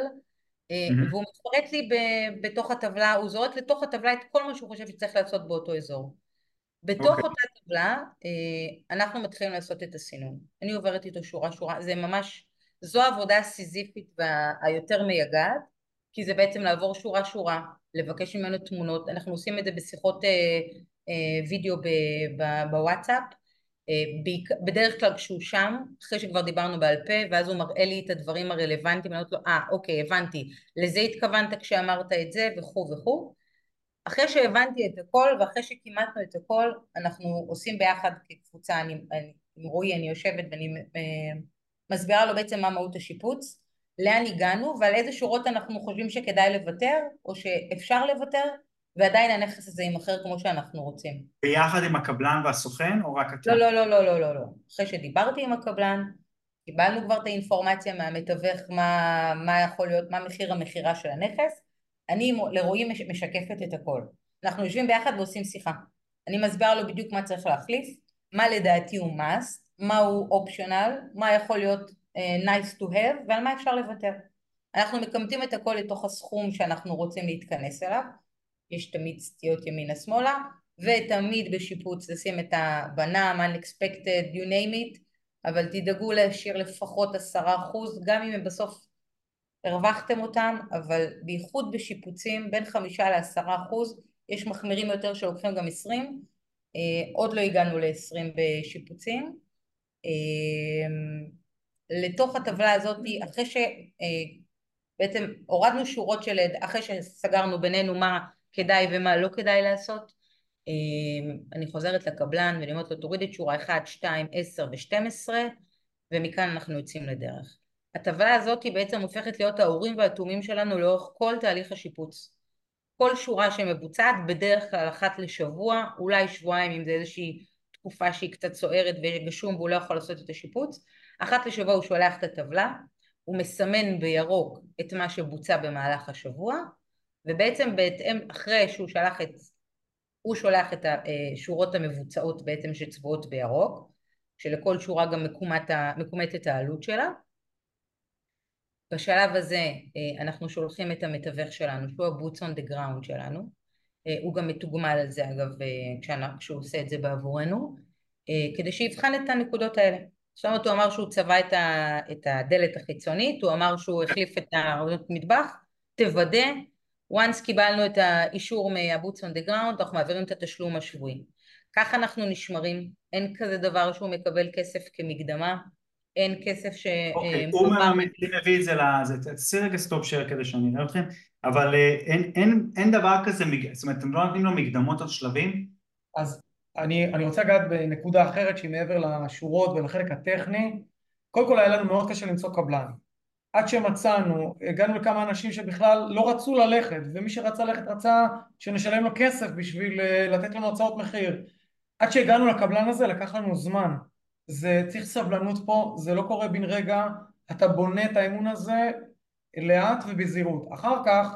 מהמם. והוא מפרט לי ב- בתוך הטבלה, הוא זורק לתוך הטבלה את כל מה שהוא חושב שצריך לעשות באותו אזור. בתוך אוקיי. אותה טבלה אה, אנחנו מתחילים לעשות את הסינון. אני עוברת איתו שורה שורה, זה ממש, זו העבודה הסיזיפית והיותר מייגעת, כי זה בעצם לעבור שורה שורה, לבקש ממנו תמונות, אנחנו עושים את זה בשיחות אה, אה, וידאו בוואטסאפ, אה, בדרך כלל כשהוא שם, אחרי שכבר דיברנו בעל פה, ואז הוא מראה לי את הדברים הרלוונטיים, אני אומרת לו, אה, אוקיי, הבנתי, לזה התכוונת כשאמרת את זה, וכו' וכו'. אחרי שהבנתי את הכל ואחרי שכימתנו את הכל, אנחנו עושים ביחד כקבוצה, אני, אני, עם רועי אני יושבת ואני אה, מסבירה לו בעצם מה מהות השיפוץ, לאן הגענו ועל איזה שורות אנחנו חושבים שכדאי לוותר או שאפשר לוותר ועדיין הנכס הזה יימכר כמו שאנחנו רוצים. ביחד עם הקבלן והסוכן, או רק אתה? לא, לא, לא, לא, לא, לא, לא. אחרי שדיברתי עם הקבלן, קיבלנו כבר את האינפורמציה מהמתווך מה, מה יכול להיות, מה מחיר המכירה של הנכס, אני לרועי מש- משקפת את הכל. אנחנו יושבים ביחד ועושים שיחה. אני מסבירה לו בדיוק מה צריך להחליף, מה לדעתי הוא must, מה הוא optional, מה יכול להיות uh, nice to have ועל מה אפשר לוותר. אנחנו מקמטים את הכל לתוך הסכום שאנחנו רוצים להתכנס אליו, יש תמיד סטיות ימינה שמאלה, ותמיד בשיפוץ לשים את הבנם, unexpected, you name it, אבל תדאגו להשאיר לפחות עשרה אחוז, גם אם הם בסוף הרווחתם אותם, אבל בייחוד בשיפוצים בין חמישה לעשרה אחוז, יש מחמירים יותר שלוקחים גם עשרים, אה, עוד לא הגענו לעשרים בשיפוצים. אה, לתוך הטבלה הזאת, אחרי שבעצם הורדנו שורות של, אחרי שסגרנו בינינו מה כדאי ומה לא כדאי לעשות, אה, אני חוזרת לקבלן ואני אומרת לו תוריד את שורה 1, 2, 10 ו-12 ומכאן אנחנו יוצאים לדרך. הטבלה הזאת היא בעצם הופכת להיות האורים והתומים שלנו לאורך כל תהליך השיפוץ. כל שורה שמבוצעת בדרך כלל אחת לשבוע, אולי שבועיים אם זה איזושהי תקופה שהיא קצת סוערת וגשום והוא לא יכול לעשות את השיפוץ, אחת לשבוע הוא שולח את הטבלה, הוא מסמן בירוק את מה שבוצע במהלך השבוע, ובעצם בהתאם, אחרי שהוא שלח את, הוא שולח את השורות המבוצעות בעצם שצבועות בירוק, שלכל שורה גם מקומת, מקומטת העלות שלה. בשלב הזה אה, אנחנו שולחים את המתווך שלנו, שהוא ה-boots on the ground שלנו, אה, הוא גם מתוגמל על זה אגב אה, כשהוא עושה את זה בעבורנו, כדי שיבחן את הנקודות האלה. זאת אומרת הוא אמר שהוא צבע את, ה, את הדלת החיצונית, הוא אמר שהוא החליף את המטבח, תוודא, once קיבלנו את האישור מה-boots on the ground, אנחנו מעבירים את התשלום השבועי. כך אנחנו נשמרים, אין כזה דבר שהוא מקבל כסף כמקדמה, אין כסף ש... אוקיי, הוא מביא את זה לזה, תעשי רגע סטופ שייר כדי שאני אראה אתכם, אבל אין דבר כזה, זאת אומרת, אתם לא נותנים לו מקדמות על שלבים? אז אני רוצה לגעת בנקודה אחרת שהיא מעבר לשורות ולחלק הטכני, קודם כל היה לנו מאוד קשה למצוא קבלן, עד שמצאנו, הגענו לכמה אנשים שבכלל לא רצו ללכת, ומי שרצה ללכת רצה שנשלם לו כסף בשביל אה, לתת לנו הצעות מחיר. עד שהגענו לקבלן הזה לקח לנו זמן. זה צריך סבלנות פה, זה לא קורה בן רגע, אתה בונה את האמון הזה לאט ובזהירות. אחר כך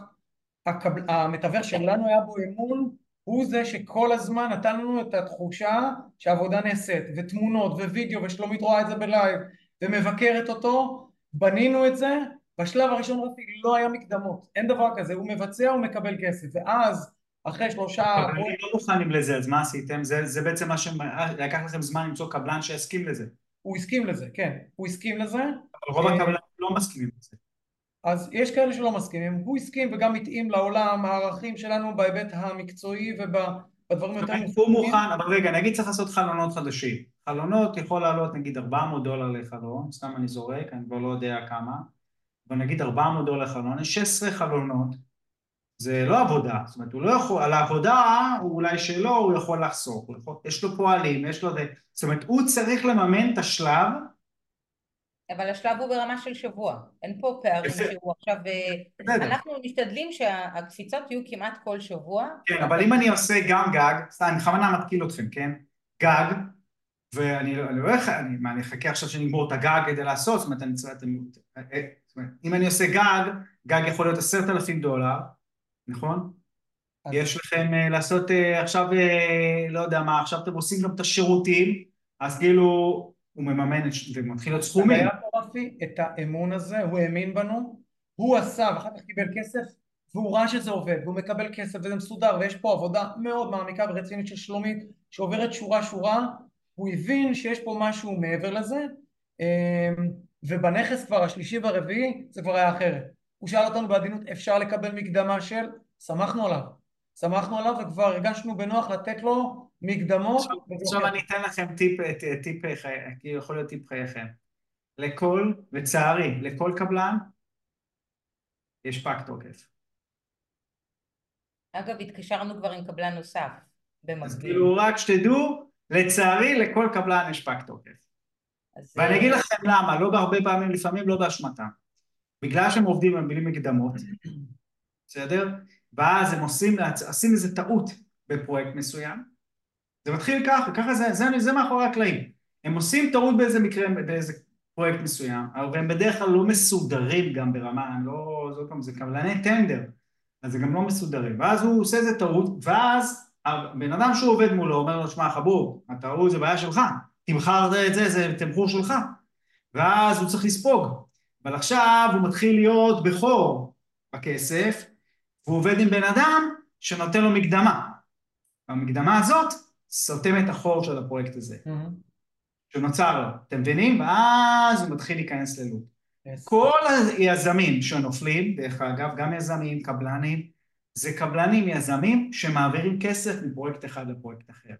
הקבל... המתווך שלנו היה בו אמון, הוא זה שכל הזמן נתן לנו את התחושה שהעבודה נעשית, ותמונות ווידאו, ושלומית רואה את זה בלייב, ומבקרת אותו, בנינו את זה, בשלב הראשון רפי לא היה מקדמות, אין דבר כזה, הוא מבצע, הוא מקבל כסף, ואז אחרי שלושה... אבל אני לא מוכנים לזה, אז מה עשיתם? זה, זה בעצם מה שלקח לכם זמן למצוא קבלן שהסכים לזה. הוא הסכים לזה, כן, הוא הסכים לזה. אבל רוב אה, הקבלנים לא מסכימים לזה. אז יש כאלה שלא מסכימים, הוא הסכים וגם התאים לעולם הערכים שלנו בהיבט המקצועי ובדברים יותר מוכנים. הוא מוכן, אבל רגע, נגיד צריך לעשות חלונות חדשים. חלונות יכול לעלות נגיד 400 דולר לחלון, סתם אני זורק, אני כבר לא יודע כמה, אבל נגיד 400 דולר לחלון, יש 16 חלונות, זה לא עבודה, זאת אומרת הוא לא יכול, על העבודה הוא אולי שלא, הוא יכול לחסוך, הוא יכול, יש לו פועלים, יש לו זה, זאת אומרת הוא צריך לממן את השלב אבל השלב הוא ברמה של שבוע, אין פה פערים שהוא עכשיו, אה, אנחנו משתדלים שהקפיצות יהיו כמעט כל שבוע. כן, אבל אם אני עושה גם גג, סתם, אני בכוונה מתקיל אתכם, כן? גג, ואני לא, לא אני, מה, אני אחכה עכשיו שנגמור את הגג כדי לעשות, זאת אומרת, אני צריך, אה, אם אני עושה גג, גג יכול להיות עשרת אלפים דולר, נכון? יש לכם לעשות עכשיו, לא יודע מה, עכשיו אתם עושים גם את השירותים, אז כאילו הוא מממן ומתחיל להיות סכומים. היה פה רפי את האמון הזה, הוא האמין בנו, הוא עשה ואחר כך קיבל כסף והוא ראה שזה עובד והוא מקבל כסף וזה מסודר ויש פה עבודה מאוד מעמיקה ורצינית של שלומית שעוברת שורה שורה הוא הבין שיש פה משהו מעבר לזה אמ, ובנכס כבר השלישי והרביעי זה כבר היה אחרת הוא שאל אותנו בעדינות אפשר לקבל מקדמה של שמחנו עליו שמחנו עליו וכבר הרגשנו בנוח לתת לו מקדמות. עכשיו אני אתן לכם טיפ, טיפ, כי יכול להיות טיפ חייכם. לכל, לצערי, לכל קבלן יש פג תוקף. אגב, התקשרנו כבר עם קבלן נוסף במקביל. אז כאילו רק שתדעו, לצערי לכל קבלן יש פג תוקף. ואני אגיד לכם למה, לא בהרבה פעמים, לפעמים לא באשמתם. בגלל שהם עובדים עם מילים מקדמות, בסדר? ואז הם עושים, עושים איזה טעות בפרויקט מסוים, זה מתחיל ככה, ככה זה, זה, זה מאחורי הקלעים. הם עושים טעות באיזה מקרה, באיזה פרויקט מסוים, אבל הם בדרך כלל לא מסודרים גם ברמה, הם לא, זאת אומרת, זה קבלני טנדר, אז זה גם לא מסודרים. ואז הוא עושה איזה טעות, ואז הבן אדם שהוא עובד מולו אומר לו, שמע חבור, הטעות זה בעיה שלך, תמכרת את זה, זה תמכור שלך. ואז הוא צריך לספוג. אבל עכשיו הוא מתחיל להיות בכור בכסף, והוא עובד עם בן אדם שנותן לו מקדמה. המקדמה הזאת סותם את החור של הפרויקט הזה, mm-hmm. שנוצר לו, אתם מבינים? ואז הוא מתחיל להיכנס. Yes. כל היזמים שנופלים, דרך אגב, גם יזמים, קבלנים, זה קבלנים יזמים שמעבירים כסף מפרויקט אחד לפרויקט אחר.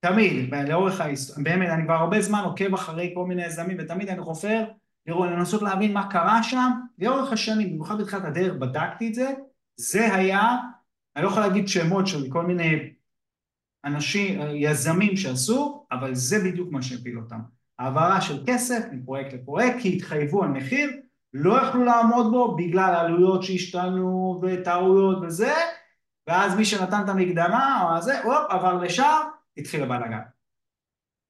תמיד, לאורך ההיסטוריה, באמת, אני כבר הרבה זמן עוקב אחרי כל מיני יזמים, ותמיד אני חופר לנסות להבין מה קרה שם, לאורך השנים, במיוחד בתחילת הדרך, בדקתי את זה, זה היה, אני לא יכול להגיד שמות של כל מיני אנשים, יזמים שעשו, אבל זה בדיוק מה שהפיל אותם. העברה של כסף מפרויקט לפרויקט, כי התחייבו על מחיר, לא יכלו לעמוד בו בגלל עלויות שהשתנו וטעויות וזה, ואז מי שנתן את המקדמה או הזה, הופ, עבר לשם, התחיל הבלאגן.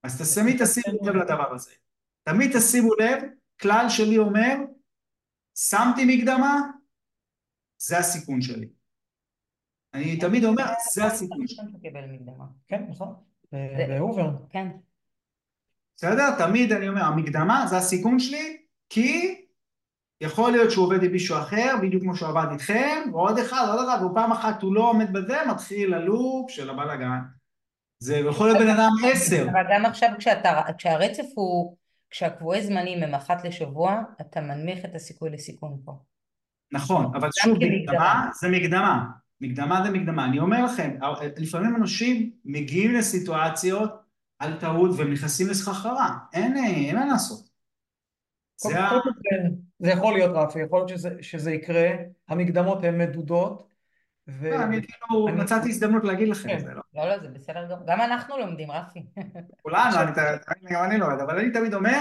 אז תמיד תשימו לב לדבר הזה. תמיד תשימו לב, כלל שלי אומר, שמתי מקדמה, זה הסיכון שלי. אני תמיד אומר, זה הסיכון שלי. כן, נכון. בהובר. כן. בסדר? תמיד אני אומר, המקדמה זה הסיכון שלי, כי יכול להיות שהוא עובד עם מישהו אחר, בדיוק כמו שהוא עבד איתכם, ועוד אחד, עוד אחד, ופעם אחת הוא לא עומד בזה, מתחיל הלופ של הבלאגן. זה יכול להיות בן אדם עשר. אבל גם עכשיו כשהרצף הוא, כשהקבועי זמנים הם אחת לשבוע, אתה מנמיך את הסיכוי לסיכון פה. נכון, אבל שוב, מקדמה זה מקדמה. מקדמה זה מקדמה. אני אומר לכם, לפעמים אנשים מגיעים לסיטואציות על טעות והם נכנסים לסחרחרה. אין, אין מה לעשות. זה, ה... זה יכול להיות רפי, יכול להיות שזה, שזה יקרה, המקדמות הן מדודות. ו... לא, אני כאילו אני... מצאתי הזדמנות להגיד לכם את כן. זה, לא? לא, לא, זה בסדר גם, גם אנחנו לומדים, רפי. [laughs] כולנו, גם אני לומד, אבל אני תמיד אומר,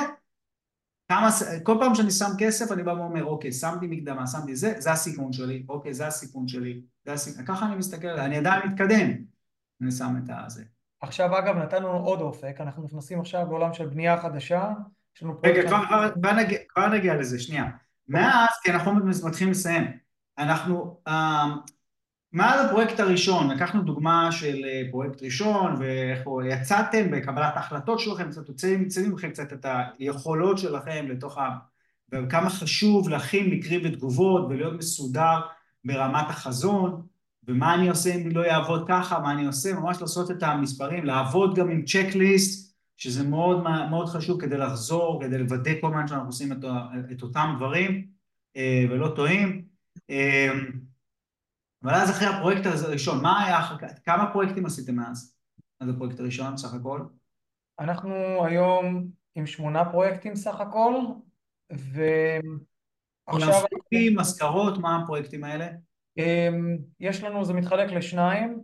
כמה, כל פעם שאני שם כסף אני בא ואומר, אוקיי, שמתי מקדמה, שמתי זה, זה הסיכון שלי, אוקיי, זה הסיכון שלי, זה הסיכון, ככה אני מסתכל, אני עדיין מתקדם, אני שם את הזה. עכשיו אגב נתנו לנו עוד אופק, אנחנו נכנסים עכשיו לעולם של בנייה חדשה, רגע, כבר, כבר, כבר, נגיע, כבר נגיע לזה, שנייה. מאז, כי אנחנו מתחילים לסיים, אנחנו, מאז הפרויקט הראשון, לקחנו דוגמה של אה, פרויקט ראשון, ואיך יצאתם בקבלת ההחלטות שלכם, קצת הוצאים לכם קצת את היכולות שלכם לתוך ה... וכמה חשוב להכין מקרים ותגובות ולהיות מסודר ברמת החזון, ומה אני עושה אם לא יעבוד ככה, מה אני עושה, ממש לעשות את המספרים, לעבוד גם עם צ'קליסט, שזה מאוד, מאוד חשוב כדי לחזור, כדי לוודא כל הזמן שאנחנו עושים את, את אותם דברים אה, ולא טועים. אבל אז אחרי הפרויקט הראשון, מה היה אחר כך? כמה פרויקטים עשיתם מאז? מאז הפרויקט הראשון סך הכל? אנחנו היום עם שמונה פרויקטים סך הכל, ועכשיו... פרויקטים, מזכרות, מה הפרויקטים האלה? יש לנו, זה מתחלק לשניים,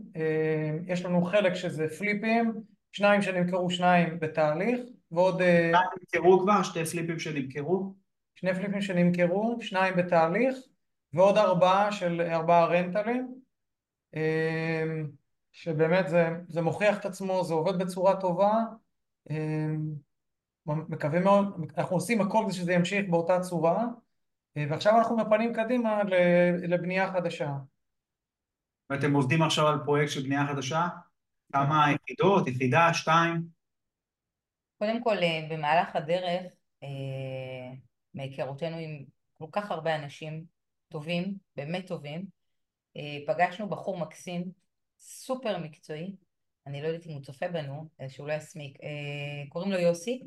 יש לנו חלק שזה פליפים, שניים שנמכרו שניים בתהליך, ועוד... אה, שניים נמכרו כבר? שתי פליפים שנמכרו? שני פליפים שנמכרו, שניים בתהליך, ועוד ארבעה של ארבעה רנטלים, אמ, שבאמת זה, זה מוכיח את עצמו, זה עובד בצורה טובה, מקווה מאוד, אנחנו עושים הכל כדי שזה ימשיך באותה צורה, אה, ועכשיו אנחנו מפנים קדימה לבנייה חדשה. ואתם עובדים עכשיו על פרויקט של בנייה חדשה? כמה יחידות, יחידה, שתיים? קודם כל, אה, במהלך הדרך, אה, מהיכרותנו עם כל כך הרבה אנשים טובים, באמת טובים, פגשנו בחור מקסים, סופר מקצועי, אני לא יודעת אם הוא צופה בנו, שהוא לא יסמיק, קוראים לו יוסי,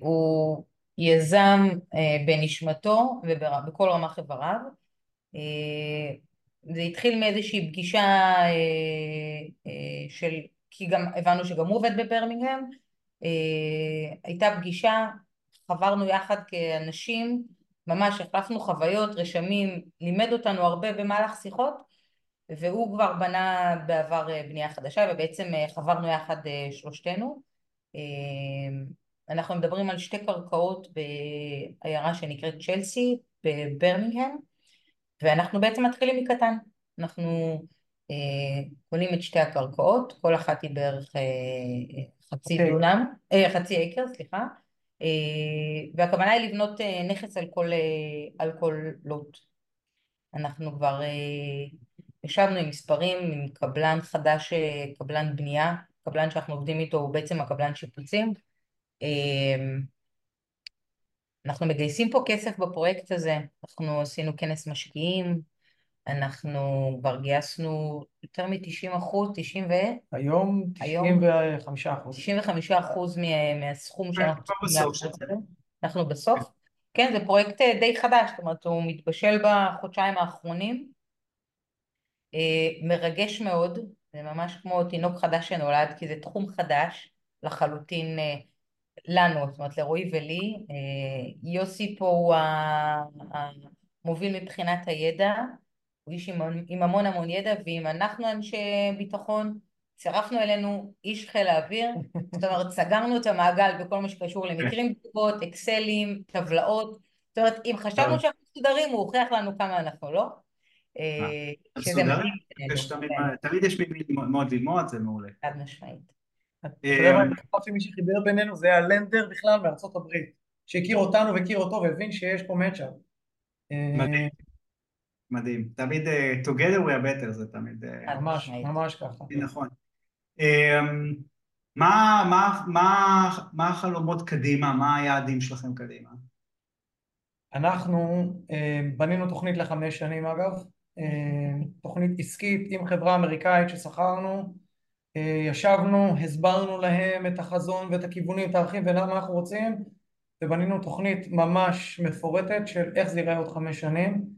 הוא יזם בנשמתו ובכל רמ"ח איבריו, זה התחיל מאיזושהי פגישה אה, אה, של, כי גם הבנו שגם הוא עובד בברמינגהם, אה, הייתה פגישה, חברנו יחד כאנשים, ממש החלפנו חוויות, רשמים, לימד אותנו הרבה במהלך שיחות, והוא כבר בנה בעבר בנייה חדשה, ובעצם חברנו יחד שלושתנו. אנחנו מדברים על שתי קרקעות בעיירה שנקראת צ'לסי בברמינגהם, ואנחנו בעצם מתחילים מקטן, אנחנו אה, קונים את שתי הקרקעות, כל אחת היא בערך אה, חצי okay. אוקיי. דונם, אה, חצי אקר, סליחה, אה, והכוונה היא לבנות אה, נכס על כל, אה, על כל לוט. אנחנו כבר אה, ישבנו עם מספרים, עם קבלן חדש, אה, קבלן בנייה, קבלן שאנחנו עובדים איתו הוא בעצם הקבלן שיפוצים. אה, אנחנו מגייסים פה כסף בפרויקט הזה, אנחנו עשינו כנס משקיעים, אנחנו כבר גייסנו יותר מ-90 אחוז, 90 ו... היום 95 אחוז. 95 אחוז מהסכום שאנחנו צריכים אנחנו בסוף. כן, זה פרויקט אה, די חדש, זאת אומרת, הוא מתבשל בחודשיים האחרונים. אה, מרגש מאוד, זה ממש כמו תינוק חדש שנולד, כי זה תחום חדש לחלוטין אה, לנו, זאת אומרת לרועי ולי, יוסי פה הוא המוביל מבחינת הידע, הוא איש עם, עם המון המון ידע, ואם אנחנו אנשי ביטחון, צירפנו אלינו איש חיל האוויר, [laughs] זאת אומרת סגרנו את המעגל בכל מה שקשור למקרים תגובות, אקסלים, טבלאות, זאת אומרת, אם חשבנו שאנחנו מסודרים, הוא הוכיח לנו כמה אנחנו לא. אה, מדהים. כן. תמיד יש ממי מאוד ללמוד, זה מעולה. חד משמעית. חושב שמי שחיבר בינינו זה היה לנדר בכלל מארצות הברית, שהכיר אותנו והכיר אותו והבין שיש פה מצ'אפ. מדהים. מדהים. תמיד together we are better זה תמיד... ממש, ממש ככה. נכון. אמ, מה, מה, מה, מה החלומות קדימה? מה היעדים שלכם קדימה? אנחנו בנינו תוכנית לחמש שנים אגב, תוכנית עסקית עם חברה אמריקאית ששכרנו, ישבנו, הסברנו להם את החזון ואת הכיוונים, את הערכים ולמה אנחנו רוצים ובנינו תוכנית ממש מפורטת של איך זה ייראה עוד חמש שנים.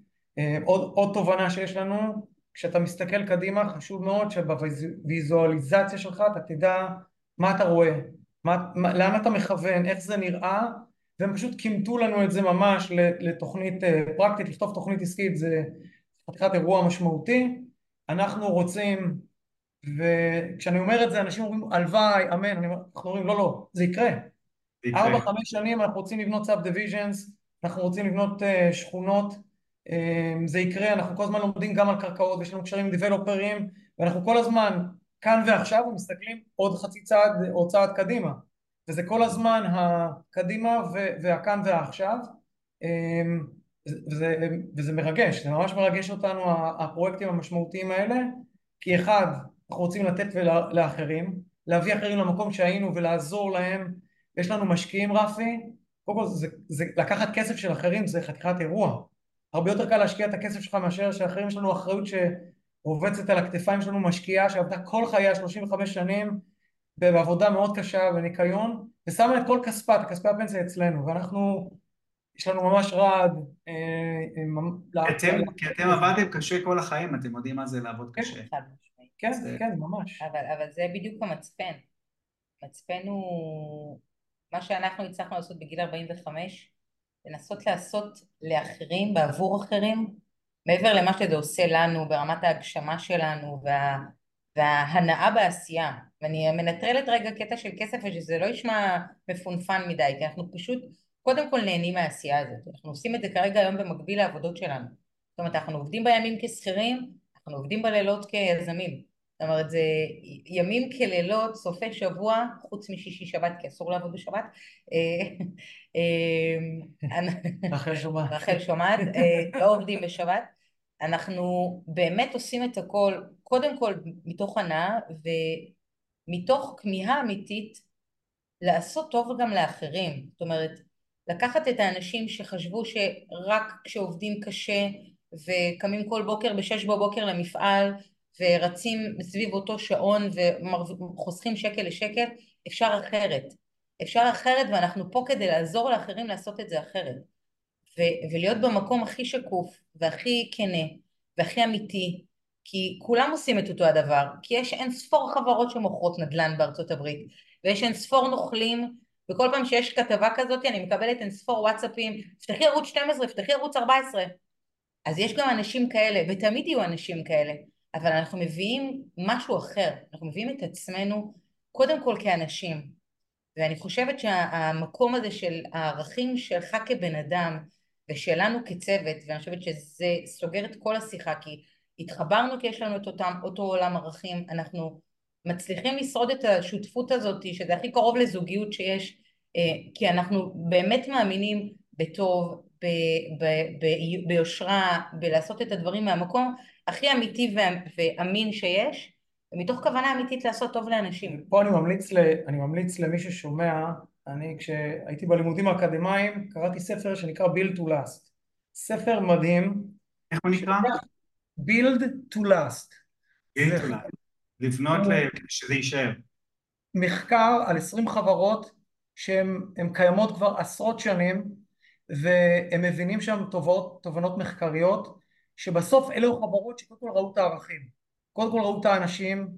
עוד, עוד תובנה שיש לנו, כשאתה מסתכל קדימה חשוב מאוד שבוויזואליזציה שלך אתה תדע מה אתה רואה, מה, מה, לאן אתה מכוון, איך זה נראה והם פשוט כימתו לנו את זה ממש לתוכנית פרקטית, לכתוב תוכנית עסקית זה חתיכת אירוע משמעותי, אנחנו רוצים, וכשאני אומר את זה אנשים אומרים הלוואי, אמן, אני אנחנו אומרים לא לא, זה יקרה, ארבע חמש שנים אנחנו רוצים לבנות סאב דיוויז'נס, אנחנו רוצים לבנות uh, שכונות, זה יקרה, אנחנו כל הזמן לומדים גם על קרקעות, יש לנו קשרים עם דיבלופרים, ואנחנו כל הזמן כאן ועכשיו ומסתכלים עוד חצי צעד או צעד קדימה, וזה כל הזמן הקדימה והכאן והעכשיו, um, וזה, וזה מרגש, זה ממש מרגש אותנו הפרויקטים המשמעותיים האלה כי אחד, אנחנו רוצים לתת לאחרים, להביא אחרים למקום שהיינו ולעזור להם, יש לנו משקיעים רפי, קודם כל זה, זה לקחת כסף של אחרים זה חתיכת אירוע, הרבה יותר קל להשקיע את הכסף שלך מאשר שאחרים יש לנו אחריות שרובצת על הכתפיים שלנו משקיעה שעבדה כל חייה 35 שנים בעבודה מאוד קשה וניקיון ושמה את כל כספה, את כספי הפנסיה אצלנו ואנחנו יש לנו ממש רעד. אה, אה, כי אתם עבדתם קשה כל החיים, אתם יודעים מה זה לעבוד כן, קשה. כן, כן, ממש. אבל זה בדיוק המצפן. מצפן הוא מה שאנחנו הצלחנו לעשות בגיל 45, לנסות לעשות לאחרים, בעבור אחרים, מעבר למה שזה עושה לנו ברמת ההגשמה שלנו וה, וההנאה בעשייה. ואני מנטרלת רגע קטע של כסף ושזה לא ישמע מפונפן מדי, כי אנחנו פשוט קודם כל נהנים מהעשייה הזאת. אנחנו עושים את זה כרגע היום במקביל לעבודות שלנו. זאת אומרת, אנחנו עובדים בימים כשכירים, אנחנו עובדים בלילות כיזמים. זאת אומרת, זה ימים כלילות, סופי שבוע, חוץ משישי שבת, כי אסור לעבוד בשבת. רחל שומעת. רחל שומעת, לא עובדים בשבת. אנחנו באמת עושים את הכל, קודם כל מתוך הנאה ומתוך כמיהה אמיתית לעשות טוב גם לאחרים. זאת אומרת, לקחת את האנשים שחשבו שרק כשעובדים קשה וקמים כל בוקר בשש בבוקר למפעל ורצים סביב אותו שעון וחוסכים שקל לשקל, אפשר אחרת. אפשר אחרת ואנחנו פה כדי לעזור לאחרים לעשות את זה אחרת. ו- ולהיות במקום הכי שקוף והכי כנה והכי אמיתי, כי כולם עושים את אותו הדבר, כי יש אין ספור חברות שמוכרות נדל"ן בארצות הברית, ויש אין ספור נוכלים וכל פעם שיש כתבה כזאת אני מקבלת אין ספור וואטסאפים, פתחי ערוץ 12, פתחי ערוץ 14. אז יש גם אנשים כאלה, ותמיד יהיו אנשים כאלה, אבל אנחנו מביאים משהו אחר, אנחנו מביאים את עצמנו קודם כל כאנשים. ואני חושבת שהמקום הזה של הערכים שלך כבן אדם ושלנו כצוות, ואני חושבת שזה סוגר את כל השיחה, כי התחברנו כי יש לנו את אותם, אותו עולם ערכים, אנחנו מצליחים לשרוד את השותפות הזאת, שזה הכי קרוב לזוגיות שיש, אה, כי אנחנו באמת מאמינים בטוב, ב, ב, ב, ביושרה, בלעשות את הדברים מהמקום הכי אמיתי ואמין שיש, ומתוך כוונה אמיתית לעשות טוב לאנשים. פה אני ממליץ, ל, אני ממליץ למי ששומע, אני כשהייתי בלימודים האקדמיים קראתי ספר שנקרא Build to Last. ספר מדהים. איך הוא נקרא? Build to Last. Build to Last. לבנות שזה יישאר. מחקר על 20 חברות שהן קיימות כבר עשרות שנים והם מבינים שם תובנות, תובנות מחקריות שבסוף אלו חברות שקודם כל ראו את הערכים קודם כל ראו את האנשים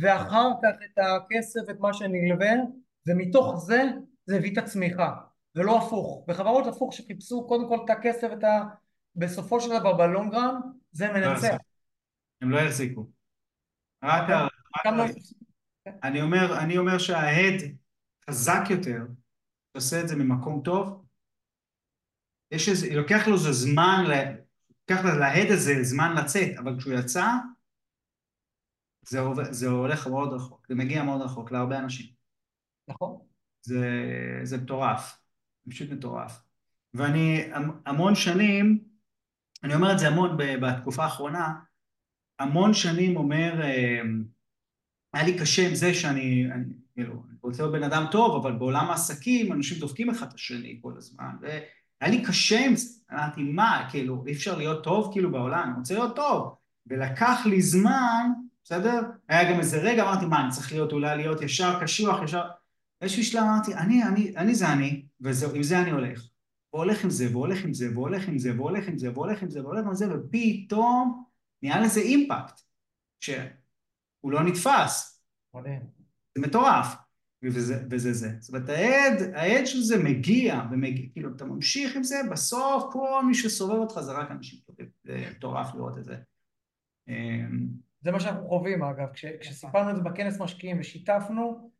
ואחר כך את הכסף ואת מה שנלווה ומתוך זה זה הביא את הצמיחה. ולא הפוך. בחברות הפוך שחיפשו קודם כל את הכסף ואת ה... בסופו של דבר בלונגרם זה מנצח. הם לא יחזיקו. רק אני אומר, אני אומר שההד חזק יותר, עושה את זה ממקום טוב, יש איזה, לוקח לו איזה זמן, לוקח להד הזה זמן לצאת, אבל כשהוא יצא, זה, עובד, זה הולך מאוד רחוק, זה מגיע מאוד רחוק להרבה אנשים. נכון. זה, זה מטורף, פשוט מטורף. ואני המון שנים, אני אומר את זה המון בתקופה האחרונה, המון שנים אומר, אה, היה לי קשה עם זה שאני, אני, כאילו, אני רוצה להיות בן אדם טוב, אבל בעולם העסקים אנשים דופקים אחד את השני כל הזמן, והיה לי קשה עם זה, אמרתי, מה, כאילו, אי אפשר להיות טוב כאילו בעולם, אני רוצה להיות טוב, ולקח לי זמן, בסדר? היה גם איזה רגע, אמרתי, מה, אני צריך להיות, אולי להיות ישר, קשוח, ישר, באיזשהו שלב אמרתי, אני, אני, אני זה אני, ועם זה אני הולך. והולך עם זה, והולך עם זה, והולך עם זה, והולך עם זה, והולך עם זה, והולך עם זה, ופתאום נהיה לזה אימפקט, שהוא לא נתפס. זה מטורף. וזה, וזה זה. זאת אומרת, העד, העד של זה מגיע, ומגיע, כאילו, אתה ממשיך עם זה, בסוף כל מי שסובב אותך זה רק אנשים טובים. זה מטורף לראות את זה. אמ, זה מה שאנחנו חווים אגב, כש, כשסיפרנו את זה בכנס משקיעים ושיתפנו,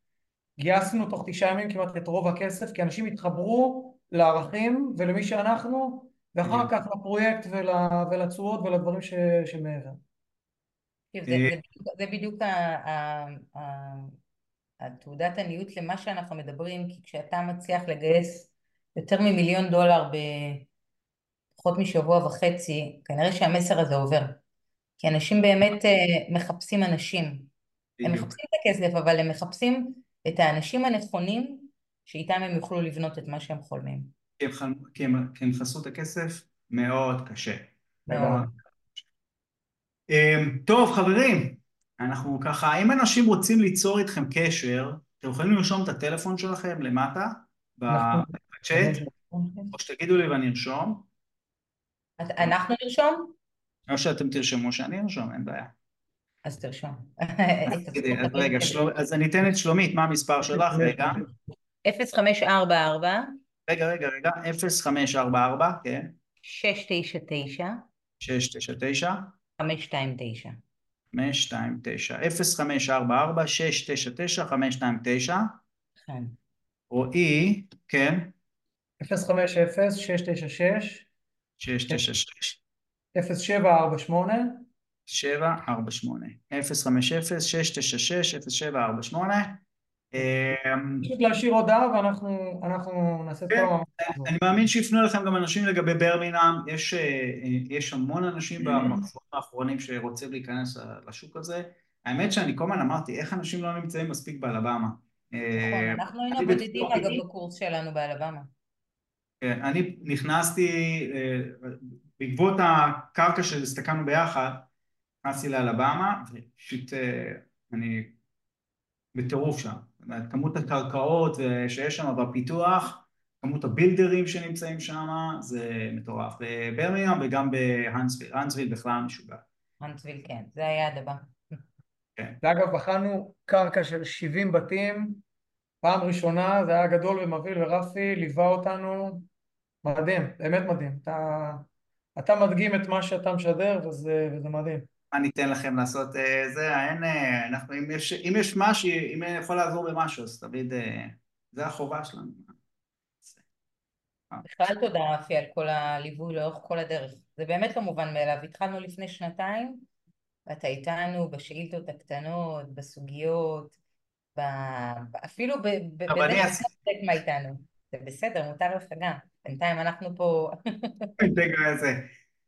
גייסנו תוך תשעה ימים כמעט את רוב הכסף, כי אנשים התחברו לערכים ולמי שאנחנו, ואחר כך לפרויקט ול, ולתשואות ולדברים ש, שמעבר. זה בדיוק התעודת עניות למה שאנחנו מדברים, כי כשאתה מצליח לגייס יותר ממיליון דולר בפחות משבוע וחצי, כנראה שהמסר הזה עובר. כי אנשים באמת אה, מחפשים אנשים. הם מחפשים את הכסף, אבל הם מחפשים את האנשים הנכונים שאיתם הם יוכלו לבנות את מה שהם חולמים. כי הם, כי הם, כי הם חסו את הכסף מאוד קשה. מאוד. אמ, טוב חברים, אנחנו ככה, אם אנשים רוצים ליצור איתכם קשר, אתם יכולים לרשום את הטלפון שלכם למטה בצ'אט, או שתגידו לי ואני ארשום. אנחנו נרשום? או שאתם תרשמו שאני ארשום, אין בעיה. אז תרשום. אז רגע, אז אני אתן את שלומית, מה המספר שלך? רגע. 0544 רגע, רגע, רגע, 0544, כן. 699 699 529 529 0544 699 529 כן. רועי, כן. 050 696 696 0748 748 050 696 0748 פשוט להשאיר הודעה ואנחנו נעשה כן, אני מאמין שיפנו אליכם גם אנשים לגבי ברמינם, יש, אה, יש המון אנשים במחזורים האחרונים שרוצים להיכנס לשוק הזה. האמת שאני כל הזמן אמרתי, איך אנשים לא נמצאים מספיק באלבמה? נכון, אה, אנחנו היינו בודדים אגב בקורס שלנו באלבמה. כן, אני נכנסתי, אה, בעקבות הקרקע שהסתכלנו ביחד, נכנסתי לאלבמה, ופשוט אני בטירוף שם. כמות הקרקעות שיש שם בפיתוח, כמות הבילדרים שנמצאים שם, זה מטורף. בבירמינגהם וגם בהאנטסוויל, האנטסוויל בכלל משוגע. האנטסוויל כן, זה היעד הבא. כן. ואגב, בחנו קרקע של 70 בתים, פעם ראשונה, זה היה גדול ומבהיל, ורפי ליווה אותנו, מדהים, באמת מדהים. אתה, אתה מדגים את מה שאתה משדר, וזה, וזה מדהים. מה ניתן לכם לעשות אה, זה, אין, אה, אנחנו, אם יש, אם יש משהו, אם אני יכול לעזור במשהו, אז תמיד, אה, זה החובה שלנו. בכלל תודה רפי על כל הליווי לאורך כל הדרך, זה באמת לא מובן מאליו, התחלנו לפני שנתיים ואתה איתנו בשאילתות הקטנות, בסוגיות, ב... אפילו ב... בזה שאתה מה איתנו, זה בסדר, מותר לך גם, בינתיים אנחנו פה... [laughs]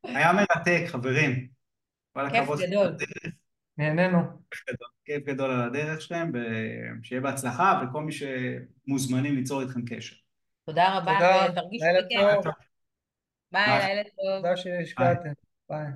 היה מרתק חברים כיף גדול. נהנינו. כיף גדול על הדרך שלהם, ושיהיה בהצלחה, וכל מי שמוזמנים ליצור איתכם קשר. תודה רבה, ותרגישו לי כיף. ביי, לילה טוב. תודה שהשקעתם. ביי.